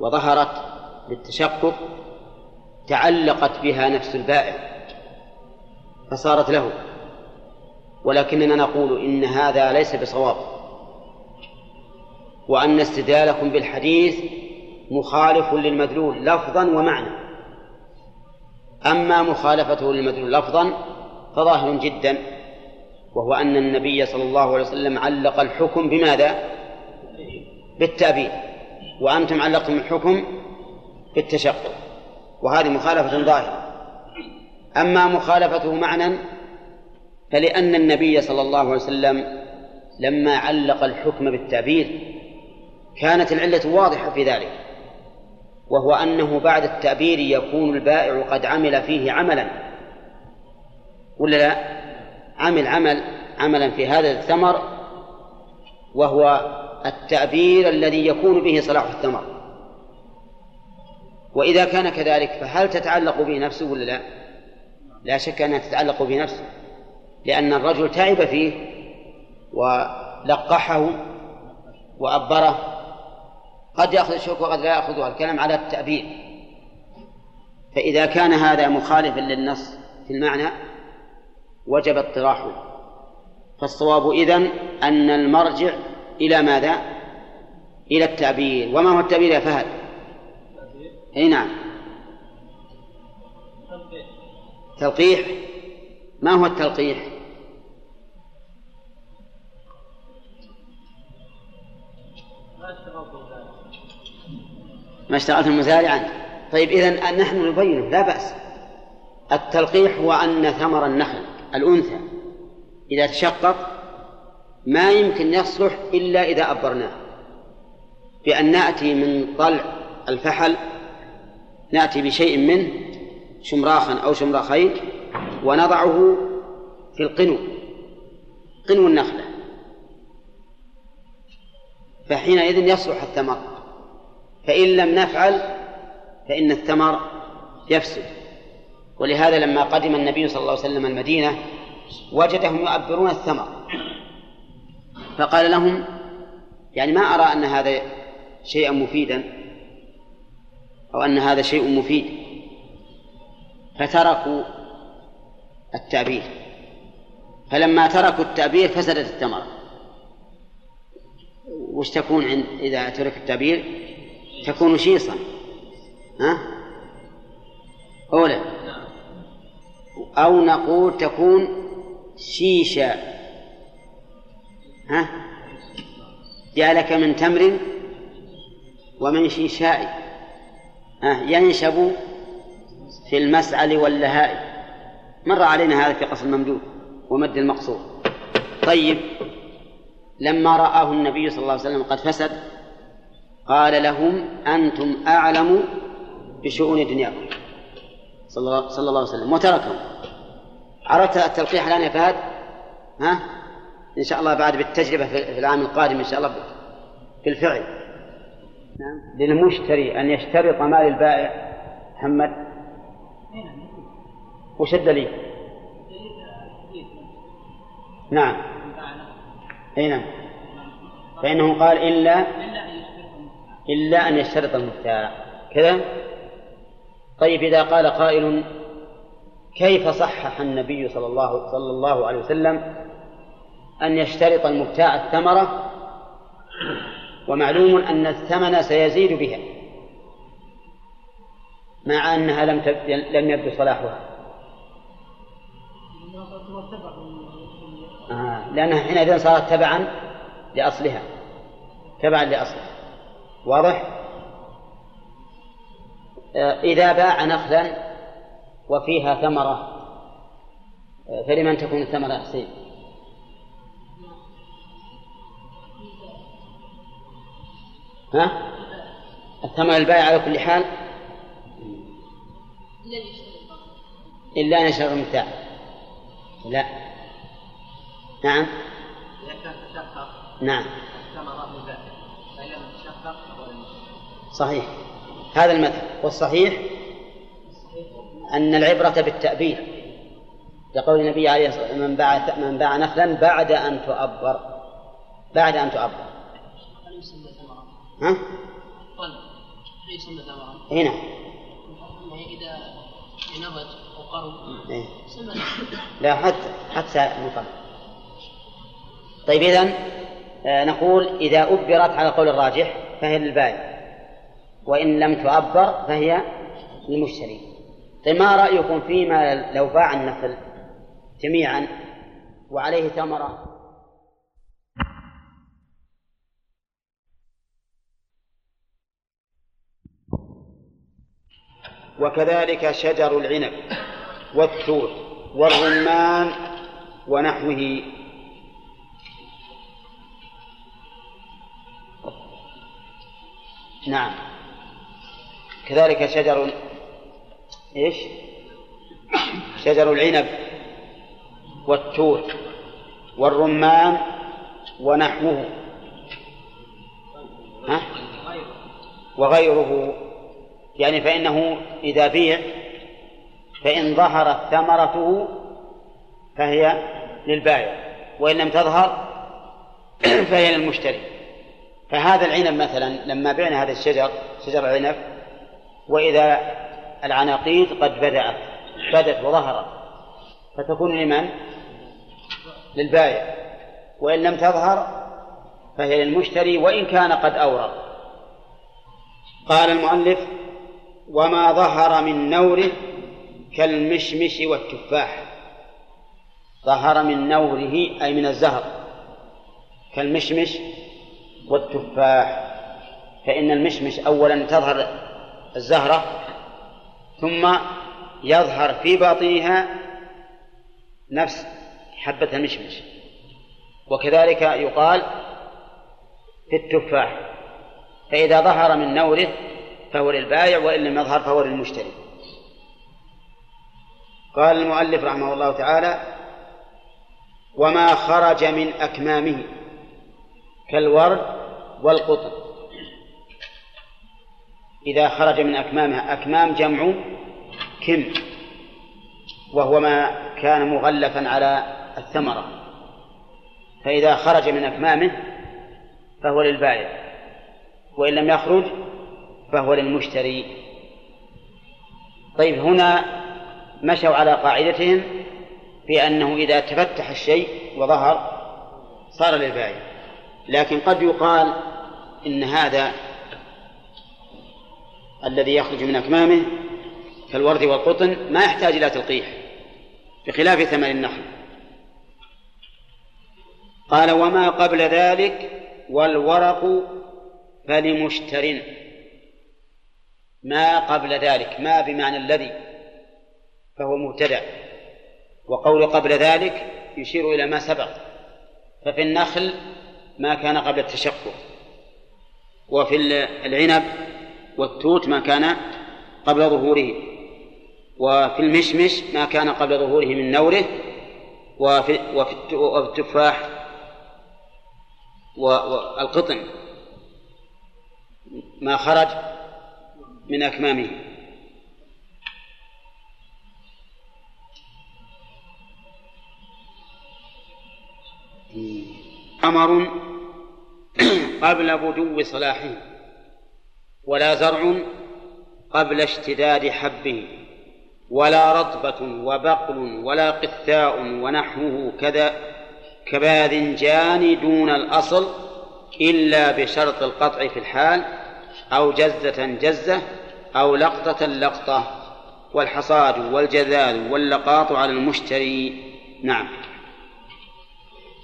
وظهرت بالتشقق تعلقت بها نفس البائع فصارت له. ولكننا نقول إن هذا ليس بصواب. وأن استدلالكم بالحديث مخالف للمدلول لفظا ومعنى. أما مخالفته للمدلول لفظا فظاهر جدا وهو أن النبي صلى الله عليه وسلم علق الحكم بماذا؟ بالتأبيد. وأنتم علقتم الحكم بالتشقق. وهذه مخالفة ظاهرة. أما مخالفته معنى فلأن النبي صلى الله عليه وسلم لما علق الحكم بالتعبير كانت العلة واضحة في ذلك. وهو أنه بعد التعبير يكون البائع قد عمل فيه عملا. ولا لا؟ عمل عمل عملا في هذا الثمر وهو التعبير الذي يكون به صلاح الثمر. وإذا كان كذلك فهل تتعلق به نفسه ولا لا؟ لا شك أنها تتعلق به نفسه لأن الرجل تعب فيه ولقحه وأبره قد يأخذ الشوك وقد لا يأخذها. الكلام على التأبير فإذا كان هذا مخالفا للنص في المعنى وجب اطراحه. فالصواب إذن أن المرجع إلى ماذا؟ إلى التعبير وما هو التعبير يا فهد؟ أي نعم. تلقيح؟ ما هو التلقيح؟ ما اشتغلت المزارع طيب إذا نحن نبينه لا بأس. التلقيح هو أن ثمر النخل الأنثى إذا تشقق ما يمكن يصلح إلا إذا أبرناه. بأن نأتي من طلع الفحل نأتي بشيء منه شمراخا أو شمراخين ونضعه في القنو قنو النخلة. فحينئذ يصلح الثمر. فإن لم نفعل فإن الثمر يفسد. ولهذا لما قدم النبي صلى الله عليه وسلم المدينة وجدهم يؤبرون الثمر. فقال لهم يعني ما أرى أن هذا شيئا مفيدا أو أن هذا شيء مفيد. فتركوا التعبير. فلما تركوا التعبير فسدت الثمرة وش تكون عند إذا ترك التعبير؟ تكون شيصا ها؟ أولا. أو نقول تكون شيشة. ها؟ جعلك من تمر ومن شيشاء. ها؟ ينشب في المسعل واللهاء. مر علينا هذا في قصر الممدود ومد المقصود طيب لما رآه النبي صلى الله عليه وسلم قد فسد قال لهم أنتم أعلم بشؤون دنياكم. صلى الله عليه وسلم. وتركهم. عرفت التلقيح الآن يا فهد؟ ها؟ إن شاء الله بعد بالتجربة في العام القادم إن شاء الله بالفعل نعم. للمشتري أن يشترط مال البائع. محمد؟ وش الدليل؟ نعم. أي نعم. فإنه قال إلا إلا أن يشترط المبتاع كذا؟ طيب إذا قال قائل كيف صحح النبي صلى الله صلى الله عليه وسلم أن يشترط المبتاع الثمرة؟ ومعلوم أن الثمن سيزيد بها مع أنها لم لم يبدو صلاحها. آه لأنها حينئذ صارت تبعا لأصلها تبعا لأصلها. واضح؟ آه إذا باع نخلا وفيها ثمرة آه، فلمن تكون الثمرة حسين؟ ها؟ الثمر البائع على كل حال إلا أن يشترط المتاع لا نعم نعم صحيح. هذا المذهب والصحيح أن العبرة بالتأبير لقول النبي عليه الصلاة والسلام من باع من باع نخلا بعد أن تؤبر. بعد أن تؤبر. ها؟ هنا. إذا أو إيه. لا حتى حتى مقر طيب إذا آه، نقول إذا أبرت على القول الراجح فهي للبائع وإن لم تؤبر فهي للمشتري. طيب ما رأيكم فيما لو باع النخل جميعا وعليه ثمرة؟ وكذلك شجر العنب والتوت والرمان ونحوه. نعم. كذلك شجر إيش؟ شجر العنب والتوت والرمان ونحوه ها؟ وغيره يعني فإنه إذا بيع فإن ظهرت ثمرته فهي للبائع وإن لم تظهر [clears throat] فهي للمشتري فهذا العنب مثلا لما بعنا هذا الشجر شجر العنب وإذا العناقيد قد بدأت بدت وظهرت. فتكون لمن؟ للبائع. وإن لم تظهر فهي للمشتري وإن كان قد أورق قال المؤلف وما ظهر من نوره كالمشمش والتفاح. ظهر من نوره أي من الزهر كالمشمش والتفاح. فإن المشمش أولا تظهر الزهرة ثم يظهر في باطنها نفس حبة المشمش. وكذلك يقال في التفاح فإذا ظهر من نوره فهو للبائع وإن لم يظهر فهو للمشتري. قال المؤلف رحمه الله تعالى وما خرج من أكمامه كالورد والقطن. إذا خرج من أكمامها. أكمام جمع كم؟ وهو ما كان مغلفا على الثمرة. فإذا خرج من أكمامه فهو للبائع وإن لم يخرج فهو للمشتري. طيب هنا مشوا على قاعدتهم في أنه إذا تفتح الشيء وظهر صار للبائع. لكن قد يقال إن هذا الذي يخرج من أكمامه كالورد والقطن ما يحتاج إلى تلقيح بخلاف ثمن النخل. قال وما قبل ذلك والورق فلمشتر. ما قبل ذلك ما بمعنى الذي فهو مبتدع وقول قبل ذلك يشير إلى ما سبق ففي النخل ما كان قبل التشقق وفي العنب والتوت ما كان قبل ظهوره وفي المشمش ما كان قبل ظهوره من نوره وفي, وفي التفاح والقطن ما خرج من أكمامه. أمر [coughs] قبل بدو صلاحه. ولا زرع قبل اشتداد حبه ولا رطبة وبقل ولا قثاء ونحوه كذا كباذنجان دون الأصل إلا بشرط القطع في الحال أو جزة جزة أو لقطة لقطة. والحصاد والجذاذ واللقاط على المشتري. نعم.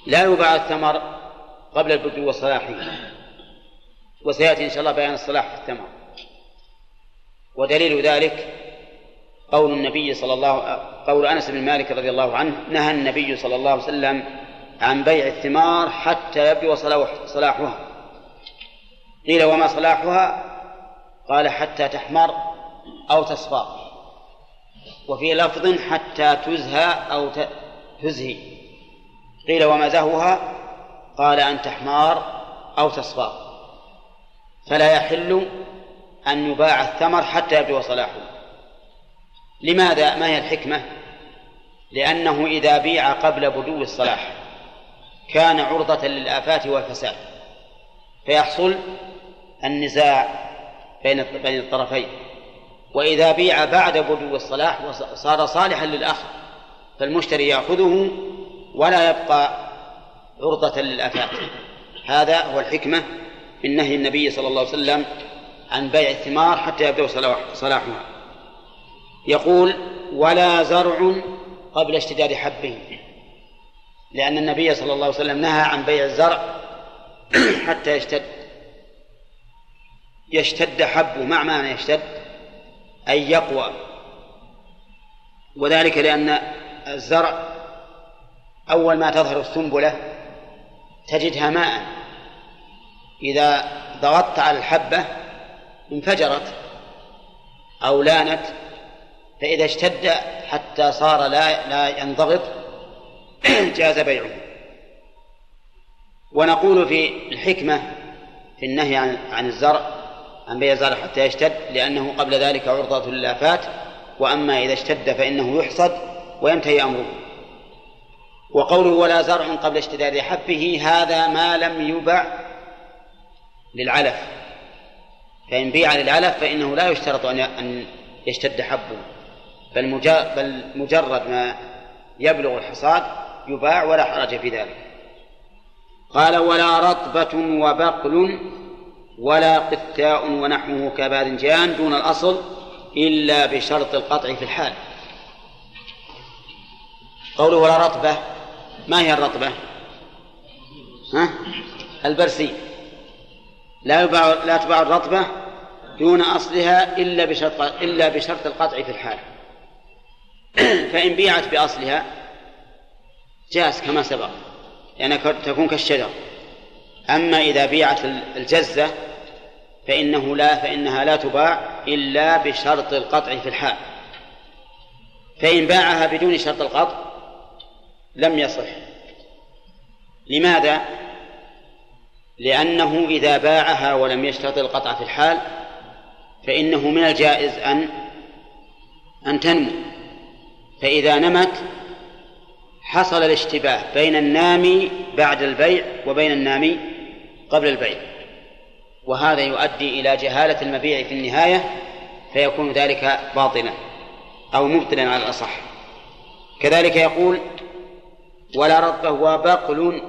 لا يباع الثمر قبل البدو وصلاحه. وسيأتي إن شاء الله بيان الصلاح في الثمر ودليل ذلك قول النبي صلى الله قول أنس بن مالك رضي الله عنه نهى النبي صلى الله عليه وسلم عن بيع الثمار حتى يبدو صلاحها. قيل وما صلاحها؟ قال حتى تحمر أو تصفى. وفي لفظ حتى تزهى أو تزهي. قيل وما زهوها؟ قال أن تحمار أو تصفى. فلا يحل أن يباع الثمر حتى يبدو صلاحه لماذا؟ ما هي الحكمة؟ لأنه إذا بيع قبل بدو الصلاح كان عرضة للآفات والفساد فيحصل النزاع بين بين الطرفين وإذا بيع بعد بدو الصلاح صار صالحا للآخر فالمشتري يأخذه ولا يبقى عرضة للآفات هذا هو الحكمة من نهي النبي صلى الله عليه وسلم عن بيع الثمار حتى يبدو صلاحها. يقول ولا زرع قبل اشتداد حبه لأن النبي صلى الله عليه وسلم نهى عن بيع الزرع [clears throat] حتى يشتد يشتد حبه مع معنى يشتد أي يقوى. وذلك لأن الزرع أول ما تظهر السنبلة تجدها ماء. إذا ضغطت على الحبة انفجرت أو لانت فإذا اشتد حتى صار لا لا ينضغط [clears throat] جاز بيعه. ونقول في الحكمة في النهي عن عن الزرع عن بيع الزرع حتى يشتد لأنه قبل ذلك عرضة للآفات وأما إذا اشتد فإنه يحصد وينتهي أمره. وقوله ولا زرع قبل اشتداد حبه هذا ما لم يبع للعلف فإن بيع للعلف فإنه لا يشترط أن يشتد حبه بل مجرد ما يبلغ الحصاد يباع ولا حرج في ذلك قال ولا رطبة وبقل ولا قثاء ونحوه كباذنجان دون الأصل إلا بشرط القطع في الحال قوله ولا رطبة ما هي الرطبة؟ ها؟ البرسي لا يباع لا تباع الرطبة دون أصلها إلا بشرط إلا بشرط القطع في الحال. [clears throat] فإن بيعت بأصلها جاز كما سبق لأنها يعني تكون كالشجر. أما إذا بيعت الجزة فإنه لا فإنها لا تباع إلا بشرط القطع في الحال. فإن باعها بدون شرط القطع لم يصح. لماذا؟ لأنه إذا باعها ولم يشترط القطع في الحال فإنه من الجائز أن أن تنمو فإذا نمت حصل الاشتباه بين النامي بعد البيع وبين النامي قبل البيع. وهذا يؤدي إلى جهالة المبيع في النهاية فيكون ذلك باطلا أو مبطلا على الأصح. كذلك يقول ولا رطبة وبقل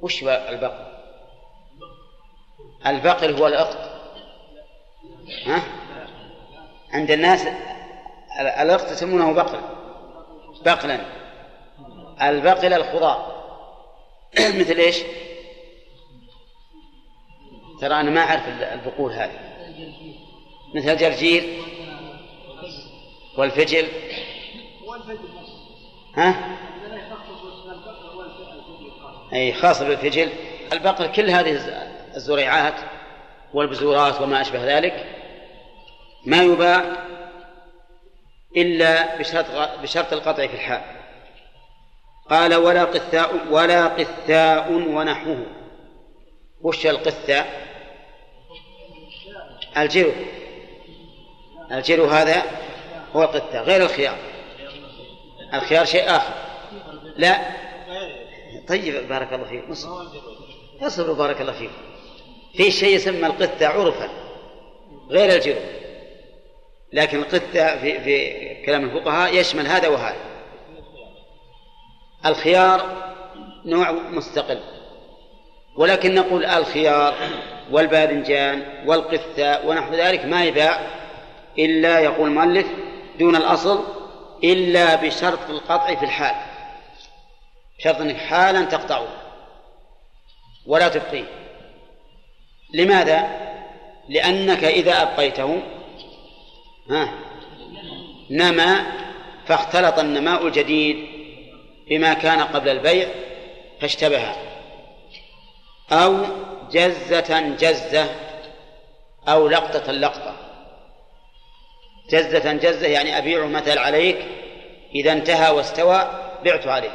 وش البقل؟ البقل هو الأقط ها؟ عند الناس الأقط يسمونه بقل بقلا البقل الخضار. [clears throat] مثل إيش؟ ترى أنا ما أعرف البقول هذه. مثل الجرجير والفجل. ها؟ أي خاصة بالفجل. البقر كل هذه الزريعات والبزورات وما أشبه ذلك ما يباع إلا بشرط بشرط القطع في الحال. قال ولا قثاء ولا قثاء ونحوه. وش القثاء؟ الجرو. الجرو هذا هو القثاء غير الخيار. الخيار شيء آخر. لا. طيب بارك الله فيك. اصبروا بارك الله فيك. في شيء يسمى القثة عرفا غير الجرو لكن القثة في, في كلام الفقهاء يشمل هذا وهذا. الخيار نوع مستقل. ولكن نقول الخيار والباذنجان والقثة ونحو ذلك ما يباع إلا يقول المؤلف دون الأصل إلا بشرط القطع في الحال. شرط أنك حالا تقطعه ولا تبقيه. لماذا؟ لأنك إذا أبقيته ها نما فاختلط النماء الجديد بما كان قبل البيع فاشتبه. أو جزة جزة أو لقطة لقطة. جزة جزة يعني أبيعه مثل عليك إذا انتهى واستوى بعت عليك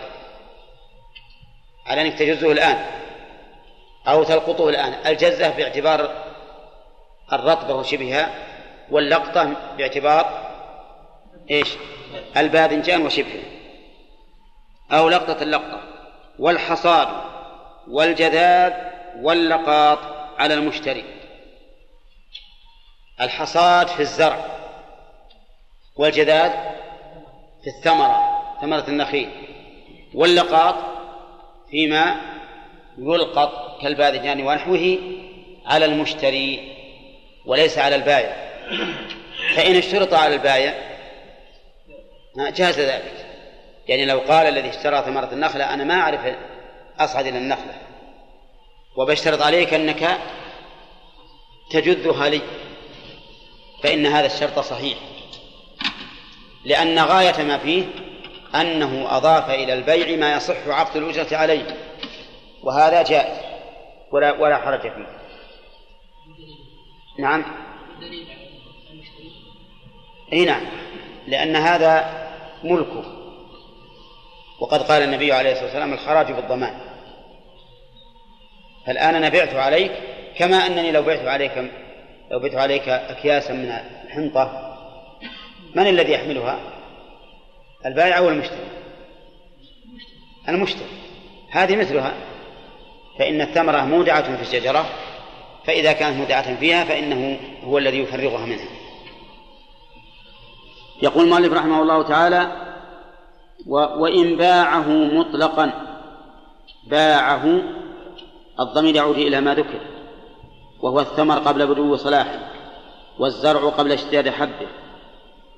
على أنك تجزه الآن. أو تلقطه الآن. الجزة باعتبار الرطبة وشبهها واللقطة باعتبار إيش؟ الباذنجان وشبهه. أو لقطة اللقطة. والحصاد والجذاذ واللقاط على المشتري. الحصاد في الزرع والجذاذ في الثمرة ثمرة النخيل. واللقاط فيما يلقط كالباذنجان ونحوه على المشتري وليس على البائع. فإن اشترط على البائع جاز ذلك. يعني لو قال الذي اشترى ثمرة النخلة أنا ما أعرف أصعد إلى النخلة. وبشترط عليك أنك تجذها لي. فإن هذا الشرط صحيح. لأن غاية ما فيه أنه أضاف إلى البيع ما يصح عقد الأجرة عليه. وهذا جائز. ولا ولا حرج فيه. نعم. إي نعم. لأن هذا ملكه. وقد قال النبي عليه الصلاة والسلام الخراج بالضمان فالآن أنا بعت عليك كما أنني لو بعت عليك لو بعت عليك أكياسا من الحنطة من الذي يحملها؟ البائع أو المشتري؟ المشتري. هذه مثلها. فإن الثمرة مودعة في الشجرة فإذا كانت مودعة فيها فإنه هو الذي يفرغها منها. يقول المؤلف رحمه الله تعالى وإن باعه مطلقا باعه الضمير يعود إلى ما ذكر وهو الثمر قبل بدو صلاحه والزرع قبل اشتداد حبه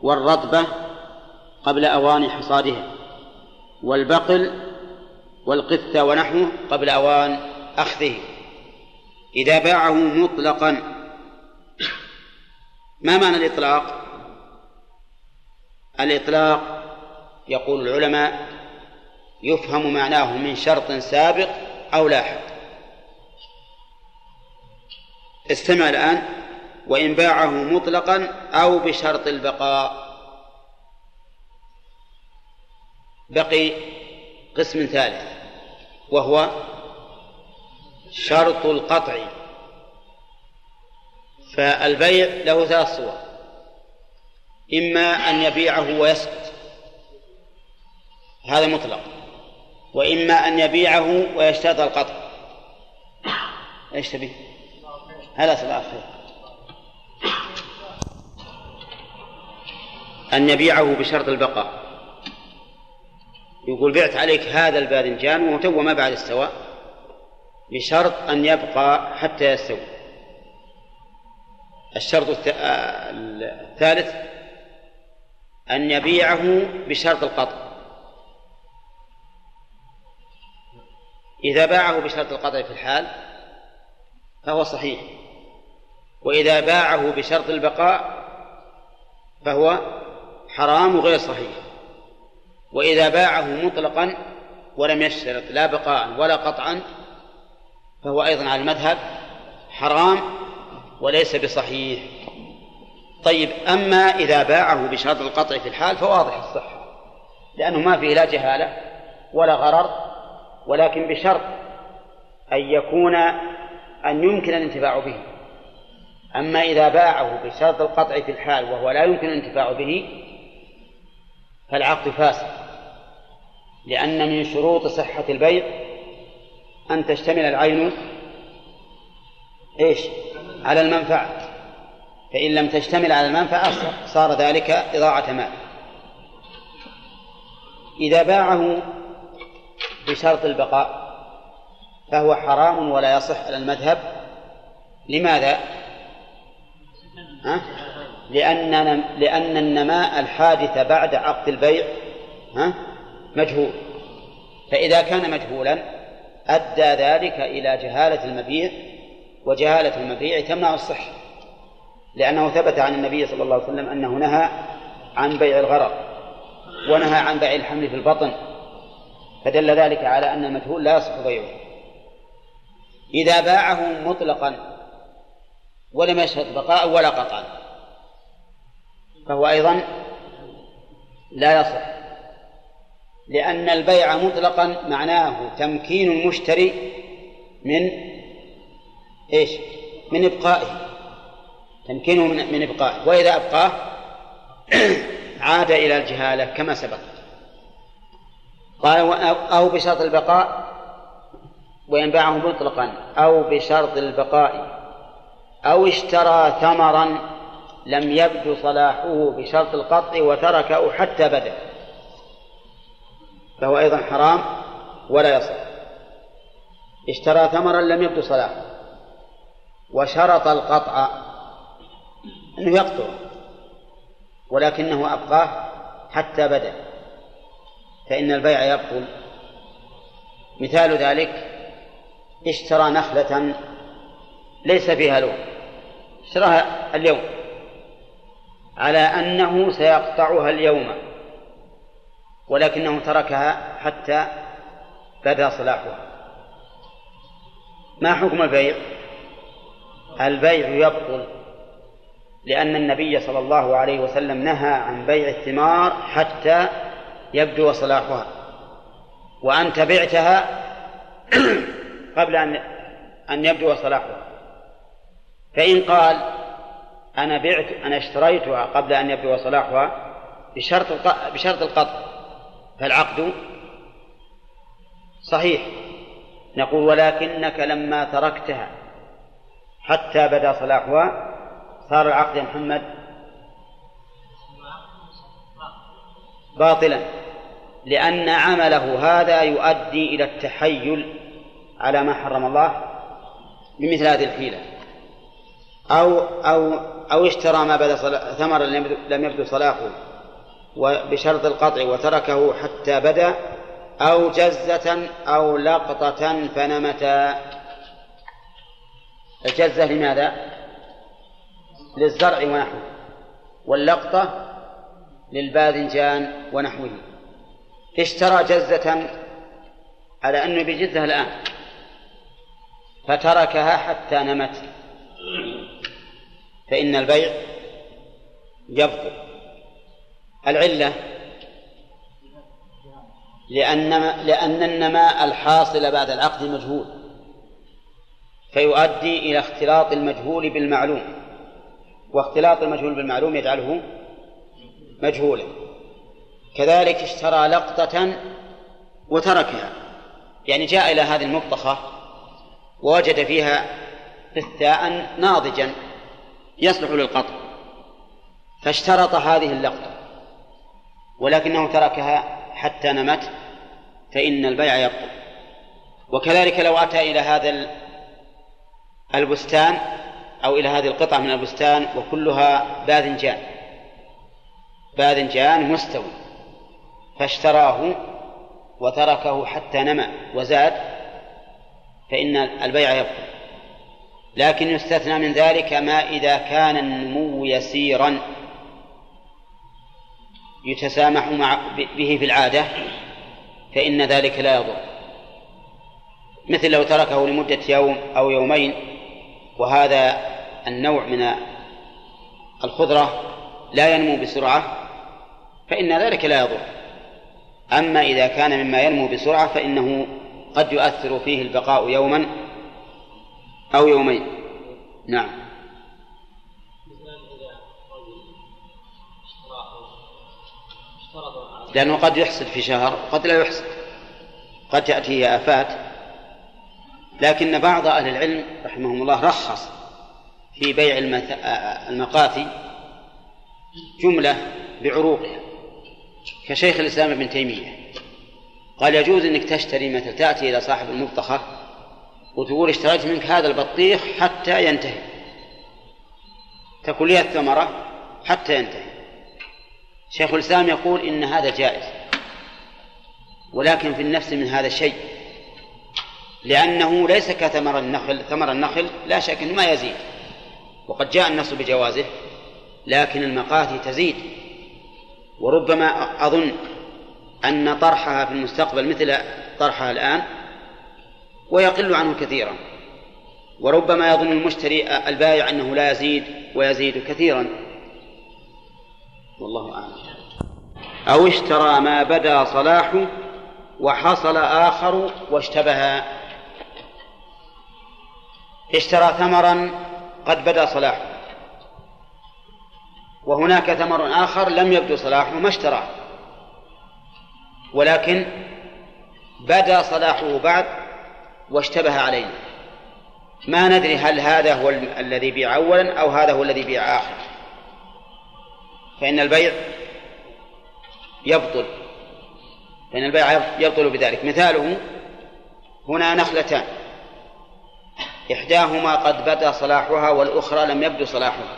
والرطبة قبل أوان حصادها والبقل والقثة ونحوه قبل أوان أخذه. إذا باعه مطلقا. ما معنى الإطلاق؟ الإطلاق يقول العلماء يفهم معناه من شرط سابق أو لاحق. استمع الآن. وإن باعه مطلقا أو بشرط البقاء. بقي قسم ثالث وهو شرط القطع. فالبيع له ثلاث صور إما أن يبيعه ويسكت هذا مطلق وإما أن يبيعه ويشترط القطع. إيش تبي؟ هذا صلاة خير أن يبيعه بشرط البقاء. يقول بعت عليك هذا الباذنجان وهو ما بعد استوى؟ بشرط أن يبقى حتى يستوي. الشرط الثالث أن يبيعه بشرط القطع. إذا باعه بشرط القطع في الحال فهو صحيح. وإذا باعه بشرط البقاء فهو حرام غير صحيح. وإذا باعه مطلقا ولم يشترط لا بقاء ولا قطعا فهو أيضا على المذهب حرام وليس بصحيح. طيب أما إذا باعه بشرط القطع في الحال فواضح الصحة لأنه ما فيه لا جهالة ولا غرر ولكن بشرط أن يكون أن يمكن الانتفاع به. أما إذا باعه بشرط القطع في الحال وهو لا يمكن الانتفاع به فالعقد فاسد لأن من شروط صحة البيع أن تشتمل العين إيش؟ على المنفعة فإن لم تشتمل على المنفعة صار ذلك إضاعة مال إذا باعه بشرط البقاء فهو حرام ولا يصح على المذهب لماذا؟ ها؟ لأن لأن النماء الحادث بعد عقد البيع ها؟ مجهول. فإذا كان مجهولا أدى ذلك إلى جهالة المبيع وجهالة المبيع تمنع الصحة. لأنه ثبت عن النبي صلى الله عليه وسلم أنه نهى عن بيع الغرر ونهى عن بيع الحمل في البطن. فدل ذلك على أن المجهول لا يصح بيعه. إذا باعه مطلقا ولم يشهد بقاء ولا قطعا. فهو أيضا لا يصح لأن البيع مطلقا معناه تمكين المشتري من إيش؟ من إبقائه تمكينه من, من إبقائه وإذا أبقاه [clears throat] عاد إلى الجهالة كما سبق قال أو بشرط البقاء وينباعه مطلقا أو بشرط البقاء أو اشترى ثمرا لم يبدو صلاحه بشرط القطع وتركه حتى بدا. فهو أيضا حرام ولا يصح. اشترى ثمرا لم يبدو صلاحه. وشرط القطع أنه يقطع ولكنه أبقاه حتى بدا. فإن البيع يبطل. مثال ذلك اشترى نخلة ليس فيها لون اشتراها اليوم. على أنه سيقطعها اليوم. ولكنه تركها حتى بدا صلاحها. ما حكم البيع؟ البيع يبطل لأن النبي صلى الله عليه وسلم نهى عن بيع الثمار حتى يبدو صلاحها. وأنت بعتها [clears throat] قبل أن أن يبدو صلاحها. فإن قال أنا بعت أنا اشتريتها قبل أن يبدو صلاحها بشرط بشرط القطع. فالعقد صحيح. نقول ولكنك لما تركتها حتى بدا صلاحها صار العقد يا محمد باطلا لأن عمله هذا يؤدي إلى التحيل على ما حرم الله بمثل هذه الحيلة. أو أو أو اشترى ما بدا ثمرا لم يبدو صلاحه وبشرط القطع وتركه حتى بدا أو جزة أو لقطة فنمتا الجزة لماذا؟ للزرع ونحوه واللقطة للباذنجان ونحوه. اشترى جزة على أنه بجزها الآن فتركها حتى نمت. فإن البيع يبطل العلة لأن لأن النماء الحاصل بعد العقد مجهول فيؤدي إلى اختلاط المجهول بالمعلوم. واختلاط المجهول بالمعلوم يجعله مجهولا. كذلك اشترى لقطة وتركها. يعني جاء إلى هذه المبطخة ووجد فيها فثاء ناضجا. يصلح للقطع. فاشترط هذه اللقطة. ولكنه تركها حتى نمت فإن البيع يبطل. وكذلك لو أتى إلى هذا البستان أو إلى هذه القطعة من البستان وكلها باذنجان باذنجان مستوي. فاشتراه وتركه حتى نمى وزاد فإن البيع يبطل. لكن يستثنى من ذلك ما إذا كان النمو يسيرا. يتسامح مع به في العادة فإن ذلك لا يضر. مثل لو تركه لمدة يوم أو يومين وهذا النوع من الخضرة لا ينمو بسرعة فإن ذلك لا يضر. أما إذا كان مما ينمو بسرعة فإنه قد يؤثر فيه البقاء يوما أو يومين. نعم. لأنه قد يحصل في شهر وقد لا يحصل. قد تأتيه آفات. لكن بعض أهل العلم رحمهم الله رخص في بيع المقاثي جملة بعروقها. كشيخ الإسلام ابن تيمية. قال يجوز أنك تشتري مثل تأتي إلى صاحب المبطخة وتقول اشتريت منك هذا البطيخ حتى ينتهي. تكون الثمرة حتى ينتهي. شيخ الإسلام يقول إن هذا جائز ولكن في النفس من هذا الشيء لأنه ليس كثمر النخل ثمر النخل لا شك أنه ما يزيد وقد جاء النص بجوازه لكن المقاتي تزيد وربما أظن أن طرحها في المستقبل مثل طرحها الآن ويقل عنه كثيرا. وربما يظن المشتري البائع أنه لا يزيد ويزيد كثيرا. والله أعلم. أو اشترى ما بدا صلاحه وحصل آخر واشتبه. اشترى ثمرا قد بدا صلاحه. وهناك ثمر آخر لم يبدو صلاحه ما اشتراه. ولكن بدا صلاحه بعد واشتبه علينا ما ندري هل هذا هو الذي بيع أولا أو هذا هو الذي بيع آخر. فإن البيع يبطل. فإن البيع يبطل بذلك. مثاله هنا نخلتان. إحداهما قد بدا صلاحها والأخرى لم يبدو صلاحها.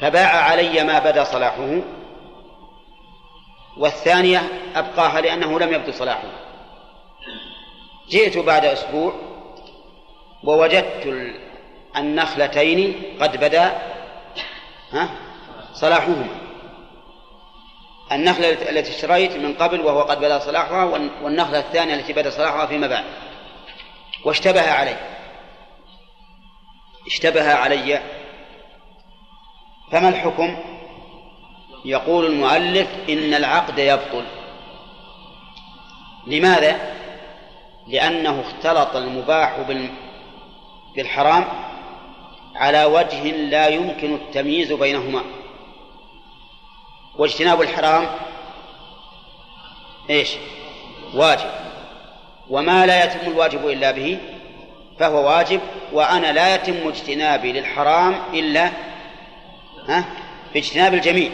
فباع علي ما بدا صلاحه والثانية أبقاها لأنه لم يبدو صلاحها جئت بعد أسبوع ووجدت النخلتين قد بدا صلاحهما. النخلة التي اشتريت من قبل وهو قد بدا صلاحها والنخلة الثانية التي بدا صلاحها فيما بعد. واشتبه علي. اشتبه علي. فما الحكم؟ يقول المؤلف إن العقد يبطل. لماذا؟ لأنه اختلط المباح بالحرام على وجه لا يمكن التمييز بينهما. واجتناب الحرام إيش؟ واجب. وما لا يتم الواجب إلا به فهو واجب وأنا لا يتم اجتنابي للحرام إلا ها؟ باجتناب الجميع.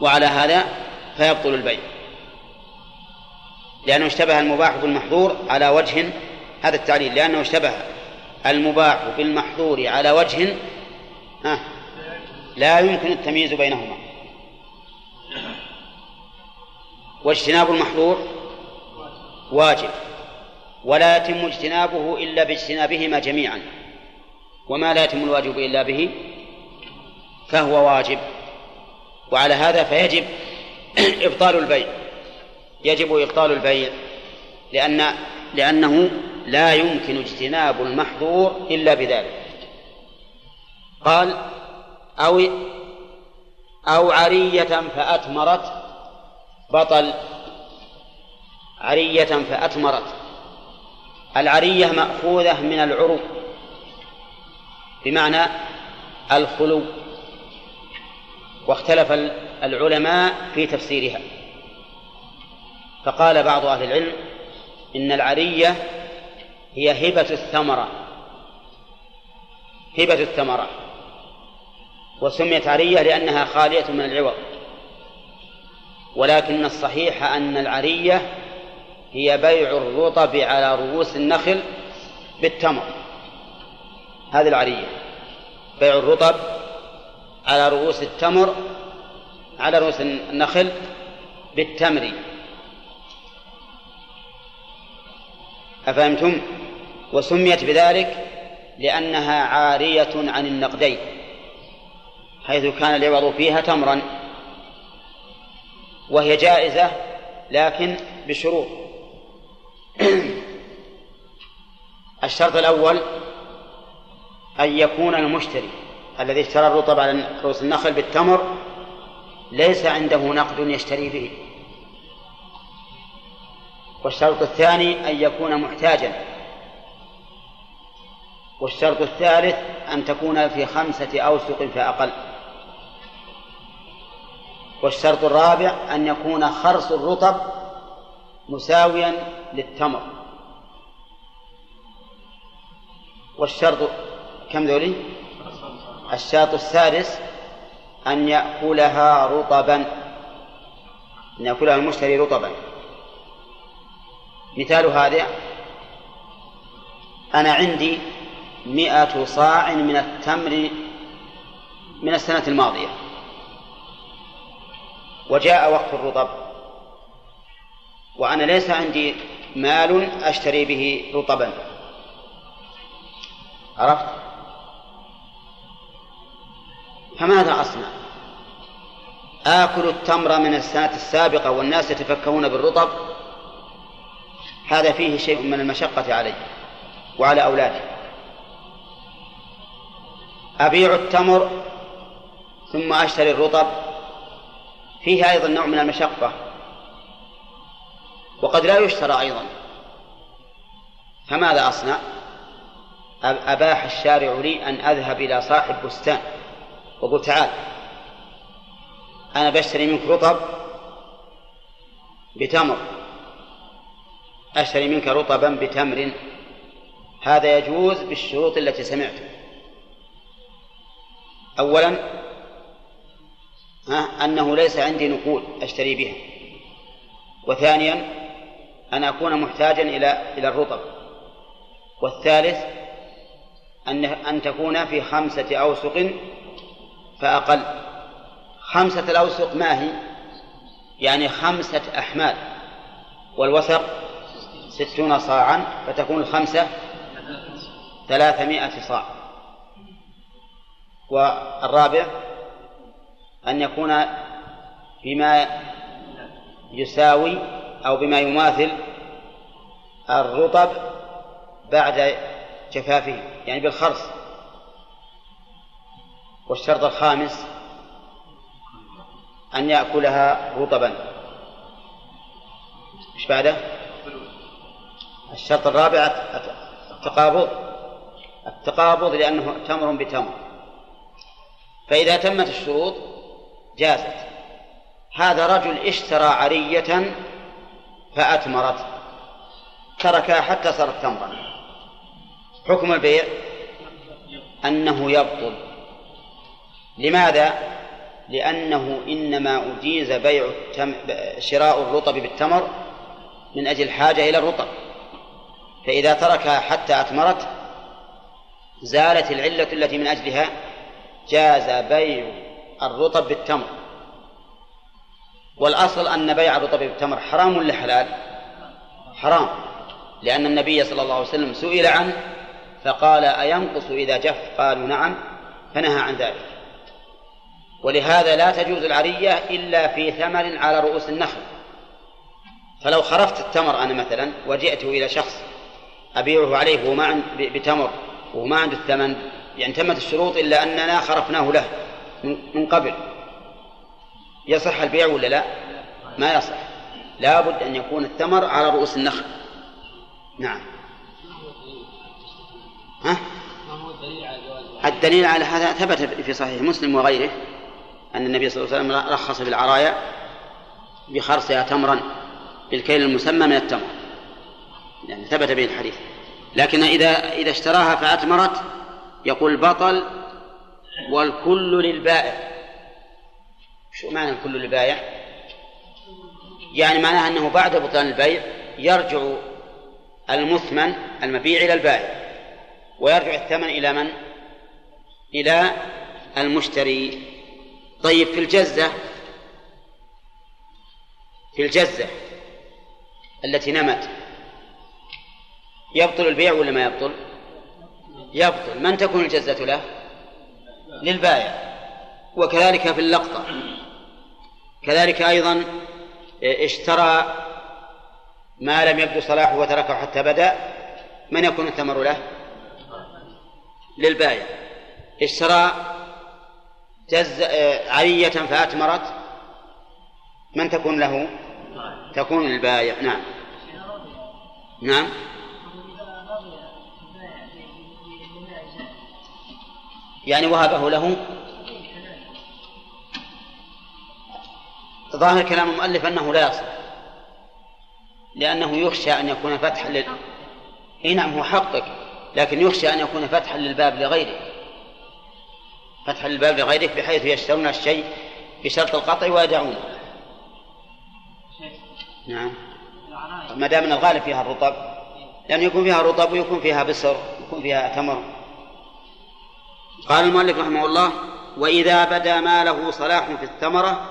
وعلى هذا فيبطل البيع. لأنه اشتبه المباح بالمحظور على وجه هذا التعليل لأنه اشتبه المباح بالمحظور على وجه ها لا يمكن التمييز بينهما. واجتناب المحظور واجب ولا يتم اجتنابه إلا باجتنابهما جميعا. وما لا يتم الواجب إلا به فهو واجب وعلى هذا فيجب [coughs] إبطال البيع. يجب إبطال البيع لأن لأنه لا يمكن اجتناب المحظور إلا بذلك. قال أو أو عرية فأثمرت بطل. عرية فأثمرت. العرية مأخوذة من العرو بمعنى الخلو. واختلف العلماء في تفسيرها. فقال بعض أهل العلم إن العرية هي هبة الثمرة. هبة الثمرة. وسميت عرية لأنها خالية من العوض. ولكن الصحيح أن العرية هي بيع الرطب على رؤوس النخل بالتمر. هذه العرية. بيع الرطب على رؤوس التمر على رؤوس النخل بالتمر. أفهمتم؟ وسميت بذلك لأنها عارية عن النقدين حيث كان العوض فيها تمرا وهي جائزة لكن بشروط [clears throat] الشرط الأول أن يكون المشتري الذي اشترى الرطب على رؤوس النخل بالتمر ليس عنده نقد يشتري به والشرط الثاني أن يكون محتاجا. والشرط الثالث أن تكون في خمسة أوسق فأقل والشرط الرابع أن يكون خرص الرطب مساويا للتمر. والشرط كم ذولي؟ الشرط السادس أن يأكلها رطبا. أن يأكلها المشتري رطبا. مثال هذا أنا عندي مئة صاع من التمر من السنة الماضية. وجاء وقت الرطب. وأنا ليس عندي مال أشتري به رطبا. عرفت؟ فماذا أصنع آكل التمر من السنة السابقة والناس يتفكهون بالرطب. هذا فيه شيء من المشقة علي وعلى أولادي أبيع التمر ثم أشتري الرطب. فيه أيضا نوع من المشقة. وقد لا يشترى أيضا. فماذا أصنع؟ أباح الشارع لي أن أذهب إلى صاحب بستان. وقل تعال أنا بشتري منك رطب بتمر. أشتري منك رطبا بتمر. هذا يجوز بالشروط التي سمعتها. أولا أنه ليس عندي نقود أشتري بها. وثانيا أن أكون محتاجا إلى إلى الرطب. والثالث أن أن تكون في خمسة أوسق فأقل. خمسة الأوسق ما هي؟ يعني خمسة أحمال. والوسق ستون صاعا فتكون الخمسة ثلاثمائة صاع. والرابع أن يكون بما يساوي أو بما يماثل الرطب بعد جفافه يعني بالخرص. والشرط الخامس أن يأكلها رطبا. إيش بعده؟ الشرط الرابع التقابض. التقابض لأنه تمر بتمر. فإذا تمت الشروط جازت. هذا رجل اشترى عرية فأتمرت. تركها حتى صارت تمرا حكم البيع؟ أنه يبطل. لماذا؟ لأنه إنما أجيز بيع التم... شراء الرطب بالتمر من أجل الحاجة إلى الرطب. فإذا تركها حتى أثمرت زالت العلة التي من أجلها جاز بيع الرطب بالتمر. والأصل أن بيع الرطب بالتمر حرام ولا حلال؟ حرام. لأن النبي صلى الله عليه وسلم سئل عنه فقال أينقص إذا جف؟ قالوا نعم فنهى عن ذلك. ولهذا لا تجوز العرية إلا في ثمر على رؤوس النخل. فلو خرفت التمر أنا مثلا وجئت إلى شخص أبيعه عليه وهو ما بتمر وهو ما عنده الثمن. يعني تمت الشروط إلا أننا خرفناه له من قبل. يصح البيع ولا لا؟ ما يصح. لا بد أن يكون الثمر على رؤوس النخل. نعم. ها؟ الدليل على هذا ثبت في صحيح مسلم وغيره أن النبي صلى الله عليه وسلم رخص بالعرايا بخرصها تمرا بالكيل المسمى من التمر. يعني ثبت به الحديث لكن إذا إذا اشتراها فأتمرت يقول بطل والكل للبائع شو معنى الكل للبائع؟ يعني معناها أنه بعد بطلان البيع يرجع المثمن المبيع إلى البائع ويرجع الثمن إلى من؟ إلى المشتري طيب في الجزة في الجزة التي نمت يبطل البيع ولا ما يبطل؟ يبطل. من تكون الجزة له؟ للبائع. وكذلك في اللقطة. كذلك أيضا اشترى ما لم يبدو صلاحه وتركه حتى بدأ. من يكون الثمر له؟ للبائع. اشترى جز عرية فأتمرت من تكون له؟ تكون للبائع نعم. نعم. يعني وهبه له ظاهر كلام المؤلف أنه لا يصح. لأنه يخشى أن يكون فتحا لل إي نعم هو حقك. لكن يخشى أن يكون فتحا للباب لغيره. فتحا للباب لغيره بحيث يشترون الشيء بشرط القطع ويدعونه نعم. ما دام الغالب فيها الرطب. لأن يكون فيها رطب ويكون فيها بصر ويكون فيها تمر. قال المؤلف رحمه الله وإذا بدا ما له صلاح في الثمرة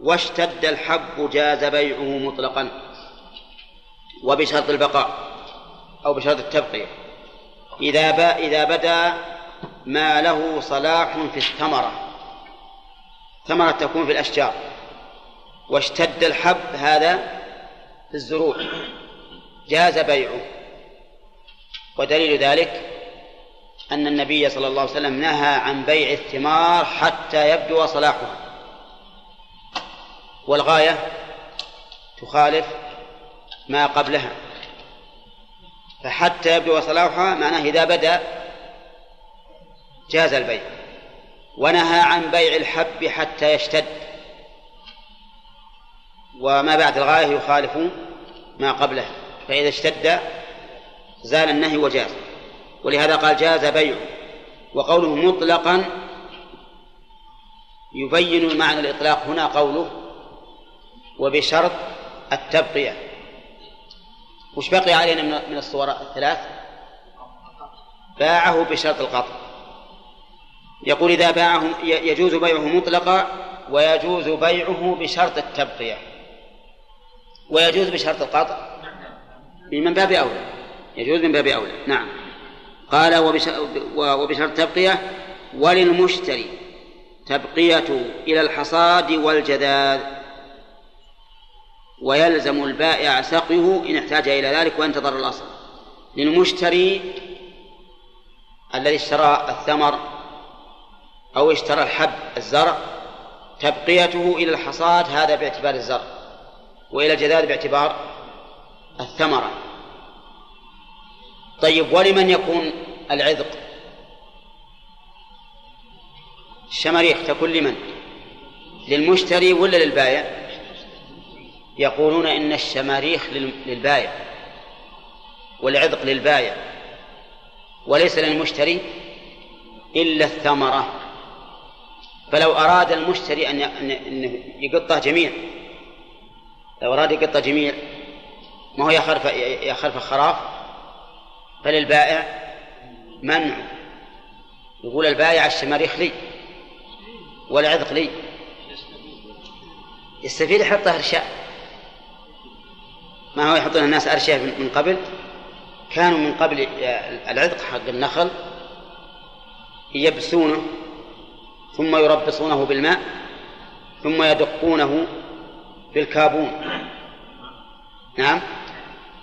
واشتد الحب جاز بيعه مطلقا وبشرط البقاء أو بشرط التبقية. إذا إذا بدا ما له صلاح في الثمرة ثمرة تكون في الأشجار واشتد الحب هذا في الزروع جاز بيعه. ودليل ذلك أن النبي صلى الله عليه وسلم نهى عن بيع الثمار حتى يبدو صلاحها. والغاية تخالف ما قبلها. فحتى يبدو صلاحها معناه إذا بدأ جاز البيع. ونهى عن بيع الحب حتى يشتد. وما بعد الغاية يخالف ما قبله. فإذا اشتد زال النهي وجاز. ولهذا قال جاز بيعه وقوله مطلقا يبين معنى الإطلاق هنا قوله وبشرط التبقية. وش بقي علينا من الصور الثلاث؟ باعه بشرط القطع. يقول إذا باعه يجوز بيعه مطلقا ويجوز بيعه بشرط التبقية. ويجوز بشرط القطع. من باب أولى. يجوز من باب أولى. نعم. قال وبشرط تبقية وللمشتري تبقية إلى الحصاد والجذاذ ويلزم البائع سقيه إن احتاج إلى ذلك وانتظر الأصل. للمشتري الذي اشترى الثمر أو اشترى الحب الزرع تبقيته إلى الحصاد هذا باعتبار الزرع وإلى الجذاذ باعتبار الثمرة. طيب ولمن يكون العذق؟ الشماريخ تكون لمن؟ للمشتري ولا للبائع؟ يقولون إن الشماريخ للبائع والعذق للبائع وليس للمشتري إلا الثمرة. فلو أراد المشتري أن يقطه جميع لو أراد يقطه جميع ما هو يخرف يخرف خراف؟ فللبائع منع. يقول البائع الشماريخ لي والعذق لي. يستفيد يحطها أرشاء ما هو يحطون الناس أرشاء من قبل؟ كانوا من قبل العذق حق النخل يبسونه ثم يربصونه بالماء ثم يدقونه بالكابون. نعم.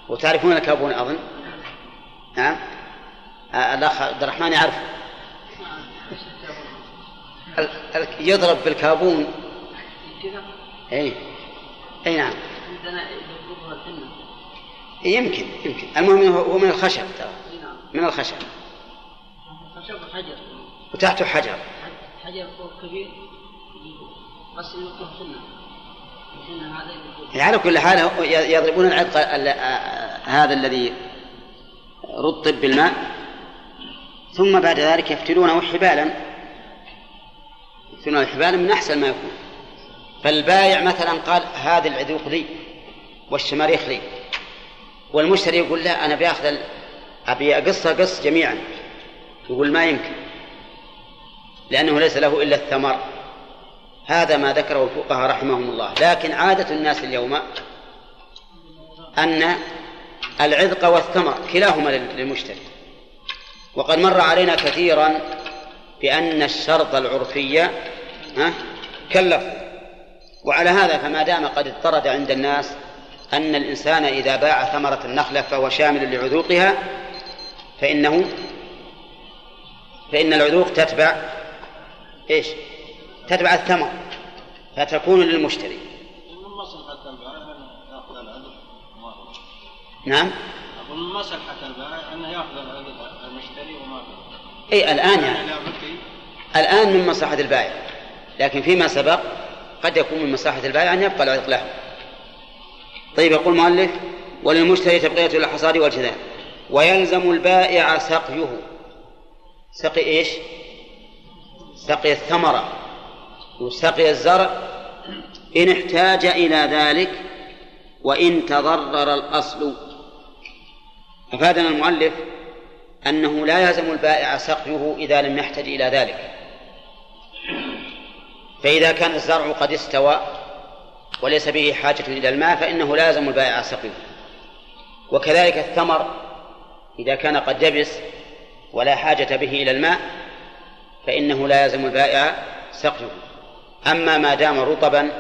وتعرفون الكابون أظن؟ نعم الأخ عبد الرحمن يعرف. يضرب بالكابون. اي اي نعم. يمكن يمكن. المهم هو من الخشب ترى. من الخشب. خشب وحجر وتحته حجر. حجر كبير بس يعني على كل حال يضربون العتق هذا الذي رطب بالماء ثم بعد ذلك يفتلونه حبالا يفتلونه حبالا من أحسن ما يكون. فالبايع مثلا قال هذه العذوق لي والشماريخ لي والمشتري يقول لا أنا بياخذ أبي أقص قص جميعا. يقول ما يمكن. لأنه ليس له إلا الثمر. هذا ما ذكره الفقهاء رحمهم الله. لكن عادة الناس اليوم أن العذق والثمر كلاهما للمشتري. وقد مر علينا كثيرا بأن الشرط العرفي كلف. وعلى هذا فما دام قد اضطرد عند الناس أن الإنسان إذا باع ثمرة النخلة فهو شامل لعذوقها فإنه فإن العذوق تتبع إيش؟ تتبع الثمر فتكون للمشتري. نعم. أقول من مصلحة البائع أنه يأخذ المشتري وما أي الآن يعني. الآن من مصلحة البائع. لكن فيما سبق قد يكون من مصلحة البائع أن يبقى العتق له. طيب يقول المؤلف وللمشتري تبقية الحصاد والجذام. ويلزم البائع سقيه. سقي إيش؟ سقي الثمرة وسقي الزرع. إن احتاج إلى ذلك وإن تضرر الأصل. أفادنا المؤلف أنه لا يلزم البائع سقيه إذا لم يحتج إلى ذلك. فإذا كان الزرع قد استوى وليس به حاجة إلى الماء فإنه لا يلزم البائع سقيه. وكذلك الثمر إذا كان قد يبس ولا حاجة به إلى الماء فإنه لا يلزم البائع سقيه. أما ما دام رطبا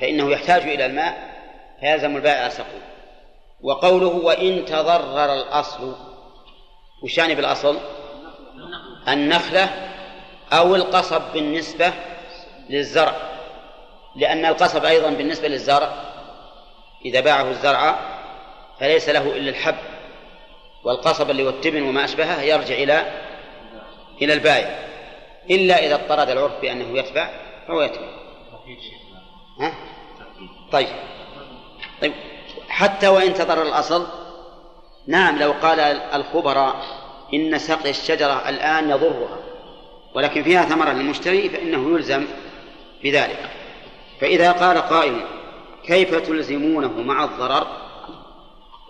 فإنه يحتاج إلى الماء فيلزم البائع سقيه. وقوله وإن تضرر الأصل وش يعني بالأصل؟ النخلة أو القصب بالنسبة للزرع لأن القصب أيضا بالنسبة للزرع إذا باعه الزرع فليس له إلا الحب والقصب اللي هو التبن وما أشبهه يرجع إلى إلى البائع إلا إذا اضطرد العرف بأنه يتبع فهو يتبع. ها؟ طيب. طيب. حتى وإن تضر الأصل. نعم لو قال الخبراء إن سقي الشجرة الآن يضرها ولكن فيها ثمرة للمشتري فإنه يلزم بذلك. فإذا قال قائل كيف تلزمونه مع الضرر؟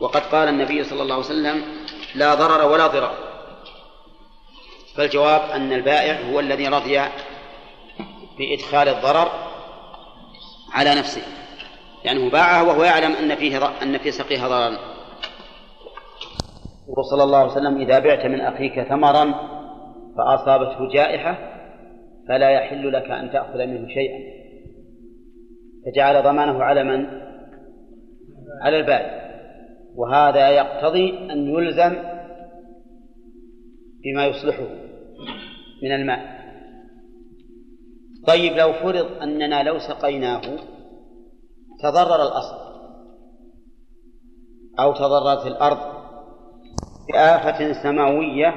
وقد قال النبي صلى الله عليه وسلم لا ضرر ولا ضرار فالجواب أن البائع هو الذي رضي بإدخال الضرر على نفسه. لأنه باعه وهو يعلم أن فيه أن في سقيها ضررا وصلى الله عليه وسلم إذا بعت من أخيك ثمرا فأصابته جائحة فلا يحل لك أن تأخذ منه شيئا. فجعل ضمانه على من؟ على البائع وهذا يقتضي أن يلزم بما يصلحه من الماء. طيب لو فرض أننا لو سقيناه تضرر الأصل أو تضررت الأرض بآفة سماوية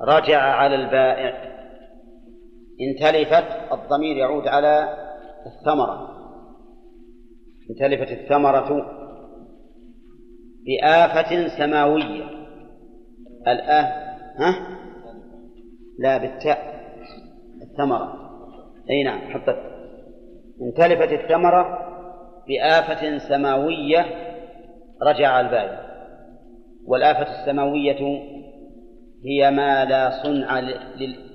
رجع على البائع. إن تلفت الضمير يعود على الثمرة. إن تلفت الثمرة بآفة سماوية. الآه ها؟ لا بالتاء. الثمرة. أي نعم حطت إن تلفت الثمرة بآفة سماوية رجع البائع والآفة السماوية هي ما لا صنع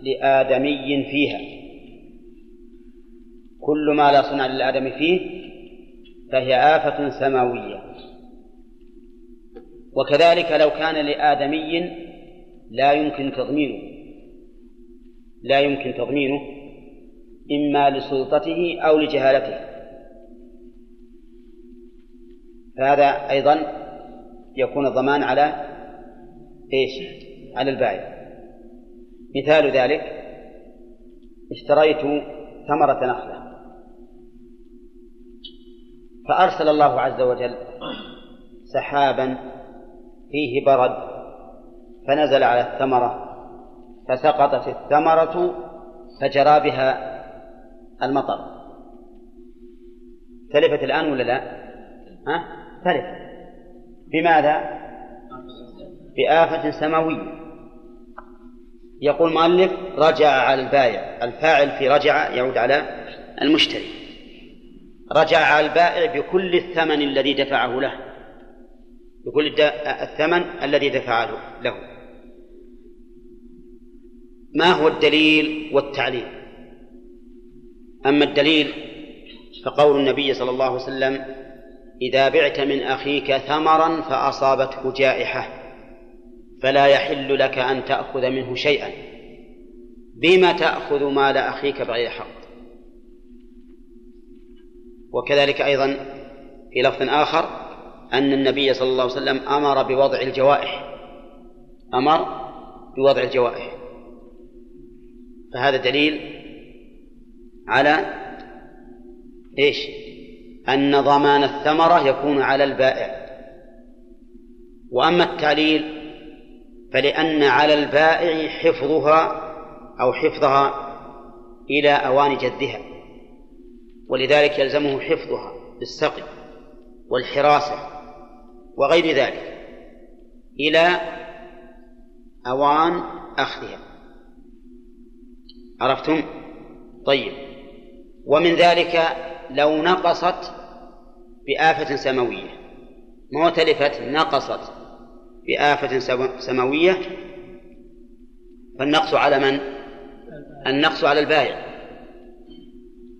لآدمي فيها. كل ما لا صنع للآدم فيه فهي آفة سماوية. وكذلك لو كان لآدمي لا يمكن تضمينه. لا يمكن تضمينه إما لسلطته أو لجهالته. فهذا أيضا يكون الضمان على إيش على البائع مثال ذلك اشتريت ثمرة نخلة فأرسل الله عز وجل سحابا فيه برد فنزل على الثمرة فسقطت الثمرة فجرى بها المطر تلفت الآن ولا لا؟ ها؟ تلفت بماذا؟ بآفة سماوية. يقول المؤلف رجع على البائع. الفاعل في رجع يعود على المشتري. رجع على البائع بكل الثمن الذي دفعه له. بكل الثمن الذي دفعه له. ما هو الدليل والتعليل؟ أما الدليل فقول النبي صلى الله عليه وسلم إذا بعت من أخيك ثمرا فأصابته جائحة فلا يحل لك أن تأخذ منه شيئا. بما تأخذ مال أخيك بغير حق. وكذلك أيضا في لفظ آخر أن النبي صلى الله عليه وسلم أمر بوضع الجوائح. أمر بوضع الجوائح. فهذا دليل على إيش؟ أن ضمان الثمرة يكون على البائع. وأما التعليل فلأن على البائع حفظها أو حفظها إلى أوان جدها ولذلك يلزمه حفظها بالسقي والحراسة وغير ذلك إلى أوان أخذها. عرفتم؟ طيب. ومن ذلك لو نقصت بآفة سماوية. ما تلفت؟ نقصت بآفة سماوية. فالنقص على من؟ النقص على البائع.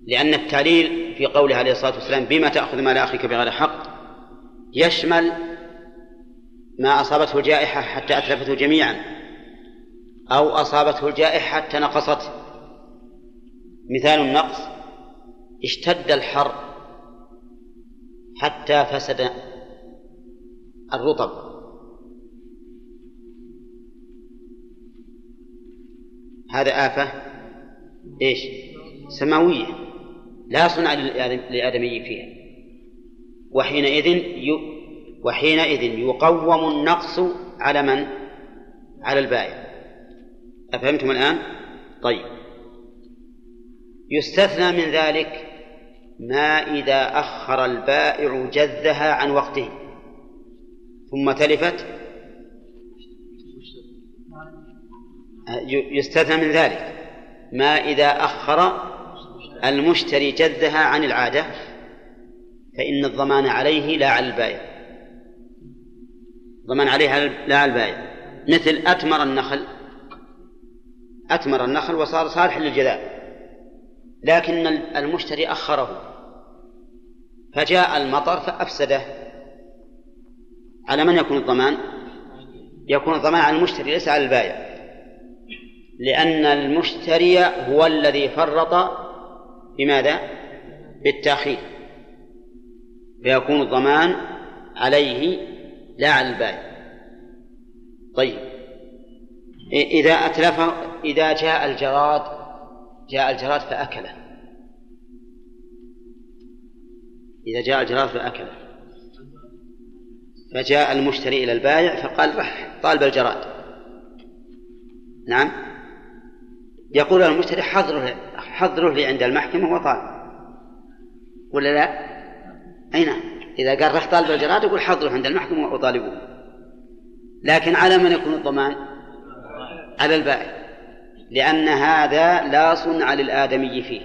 لأن التعليل في قوله عليه الصلاة والسلام بما تأخذ مال أخيك بغير حق يشمل ما أصابته الجائحة حتى أتلفته جميعا أو أصابته الجائحة حتى نقصته مثال النقص اشتد الحر حتى فسد الرطب هذا آفة إيش؟ سماوية لا صنع للآدمي فيها وحينئذ. وحينئذ يقوم النقص على من؟ على البائع أفهمتم الآن؟ طيب يستثنى من ذلك ما إذا أخر البائع جذها عن وقته. ثم تلفت. يستثنى من ذلك. ما إذا أخر المشتري جذها عن العادة فإن الضمان عليه لا على البائع. ضمان عليها لا على البائع. مثل أتمر النخل. أتمر النخل وصار صالح للجذاب لكن المشتري أخره. فجاء المطر فأفسده. على من يكون الضمان؟ يكون الضمان على المشتري ليس على البائع. لأن المشتري هو الذي فرط بماذا؟ بالتأخير. فيكون الضمان عليه لا على البائع. طيب. إذا أتلفه إذا جاء الجراد جاء الجراد فأكله. إذا جاء الجراد فأكله فجاء المشتري إلى البائع فقال رح طالب الجراد. نعم. يقول المشتري حضره حضره لي عند المحكمة وطالب ولا لا؟ أي نعم. إذا قال رح طالب الجراد يقول حضره عند المحكمة وطالبوه لكن على من يكون الضمان؟ على البائع. لأن هذا لا صنع للآدمي فيه.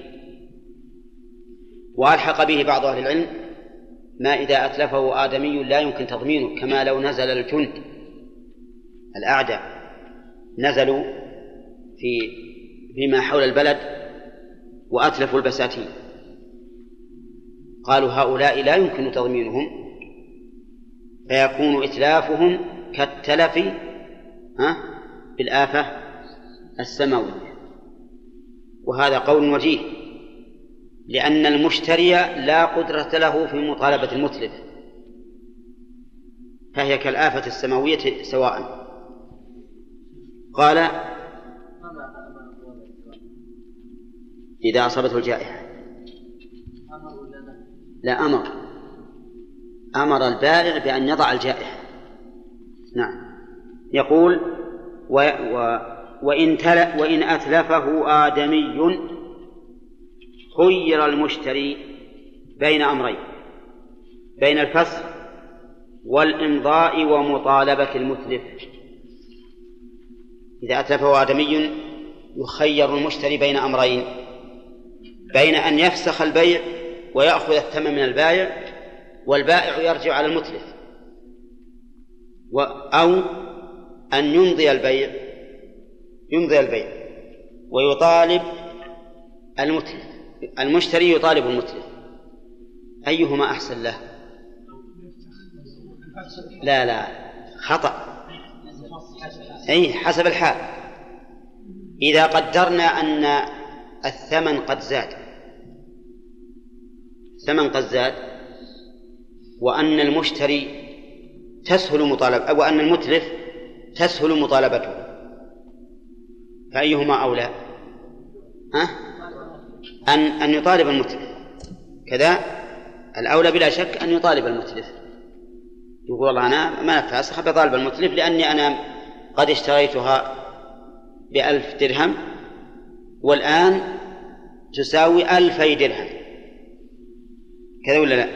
وألحق به بعض أهل العلم ما إذا أتلفه آدمي لا يمكن تضمينه كما لو نزل الجند الأعداء نزلوا في فيما حول البلد وأتلفوا البساتين. قالوا هؤلاء لا يمكن تضمينهم فيكون إتلافهم كالتلف ها بالآفة السماوية. وهذا قول وجيه. لأن المشتري لا قدرة له في مطالبة المتلف فهي كالآفة السماوية سواء. قال إذا أصابته الجائحة. لا أمر. أمر البائع بأن يضع الجائحة. نعم. يقول و و وإن, تل وإن أتلفه آدمي خير المشتري بين أمرين بين الفسخ والإمضاء ومطالبة المتلف. إذا أتلفه آدمي يخير المشتري بين أمرين بين أن يفسخ البيع ويأخذ الثمن من البائع والبائع يرجع على المتلف أو أن يمضي البيع يمضي البيع ويطالب المتلف. المشتري يطالب المتلف أيهما أحسن له؟ لا لا. خطأ. أي حسب الحال. إذا قدرنا أن الثمن قد زاد الثمن قد زاد وأن المشتري تسهل مطالبة أو أن المتلف تسهل مطالبته فأيهما أولى؟ ها؟ أن أن يطالب المتلف. كذا الأولى بلا شك أن يطالب المتلف. يقول والله أنا ما فاسخ بطالب المتلف لأني أنا قد اشتريتها بألف درهم والآن تساوي ألفي درهم. كذا ولا لا؟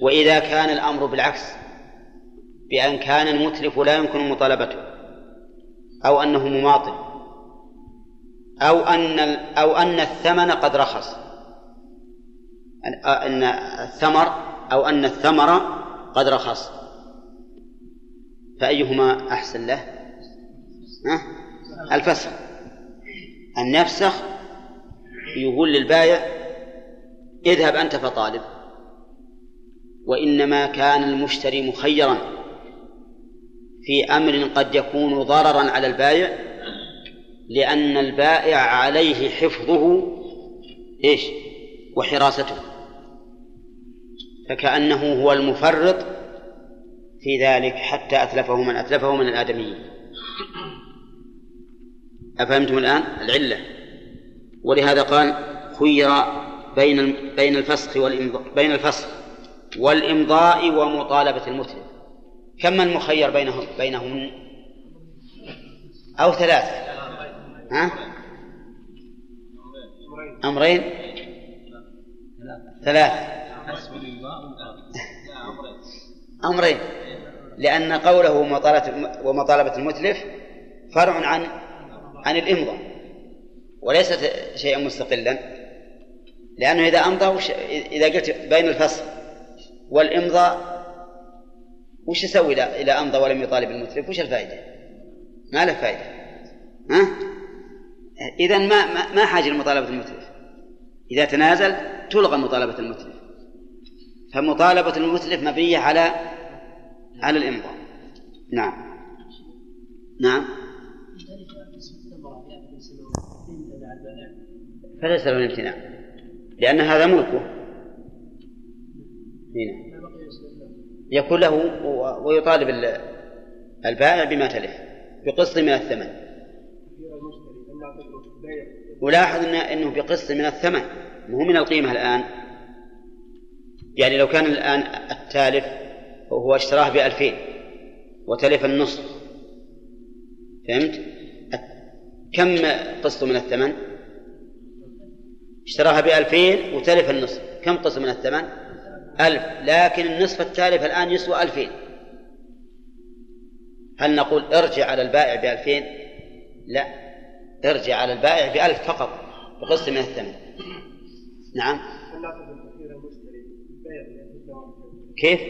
وإذا كان الأمر بالعكس بأن كان المتلف لا يمكن مطالبته أو أنه مماطل. أو أن أو أن الثمن قد رخص أن الثمر أو أن الثمر قد رخص فأيهما أحسن له؟ ها؟ الفسخ أن يفسخ يقول للبايع اذهب أنت فطالب وإنما كان المشتري مخيرا في أمر قد يكون ضررا على البائع لأن البائع عليه حفظه إيش؟ وحراسته. فكأنه هو المفرط في ذلك حتى أتلفه من أتلفه من الآدميين. أفهمتم الآن؟ العلة. ولهذا قال خير بين بين الفسخ والإمضاء بين الفسخ والإمضاء ومطالبة المتلف. كم المخير بينهم بينهم؟ أو ثلاثة. ها؟ أمرين؟ ثلاثة أمرين. لأن قوله ومطالبة المتلف فرع عن عن الإمضاء وليست شيئا مستقلا. لأنه إذا أمضى وش إذا قلت بين الفصل والإمضاء وش يسوي إذا أمضى ولم يطالب المتلف؟ وش الفائدة؟ ما له فائدة. ها؟ إذا ما ما حاجة لمطالبة المتلف. إذا تنازل تلغى مطالبة المتلف. فمطالبة المتلف مبنية على على الإمضاء. نعم. نعم. فليس له الامتناع. لأن هذا ملكه. هنا. يكون له ويطالب البائع بما تلف. بقسط من الثمن. ولاحظ إنه بقسط من الثمن مو من القيمة الآن يعني لو كان الآن التالف هو اشتراه بألفين وتلف النصف فهمت؟ كم قسط من الثمن؟ اشتراها بألفين وتلف النصف كم قسط من الثمن؟ ألف لكن النصف التالف الآن يسوى ألفين هل نقول ارجع على البائع بألفين؟ لا ارجع على البائع بألف فقط بقسط من الثمن نعم. كيف؟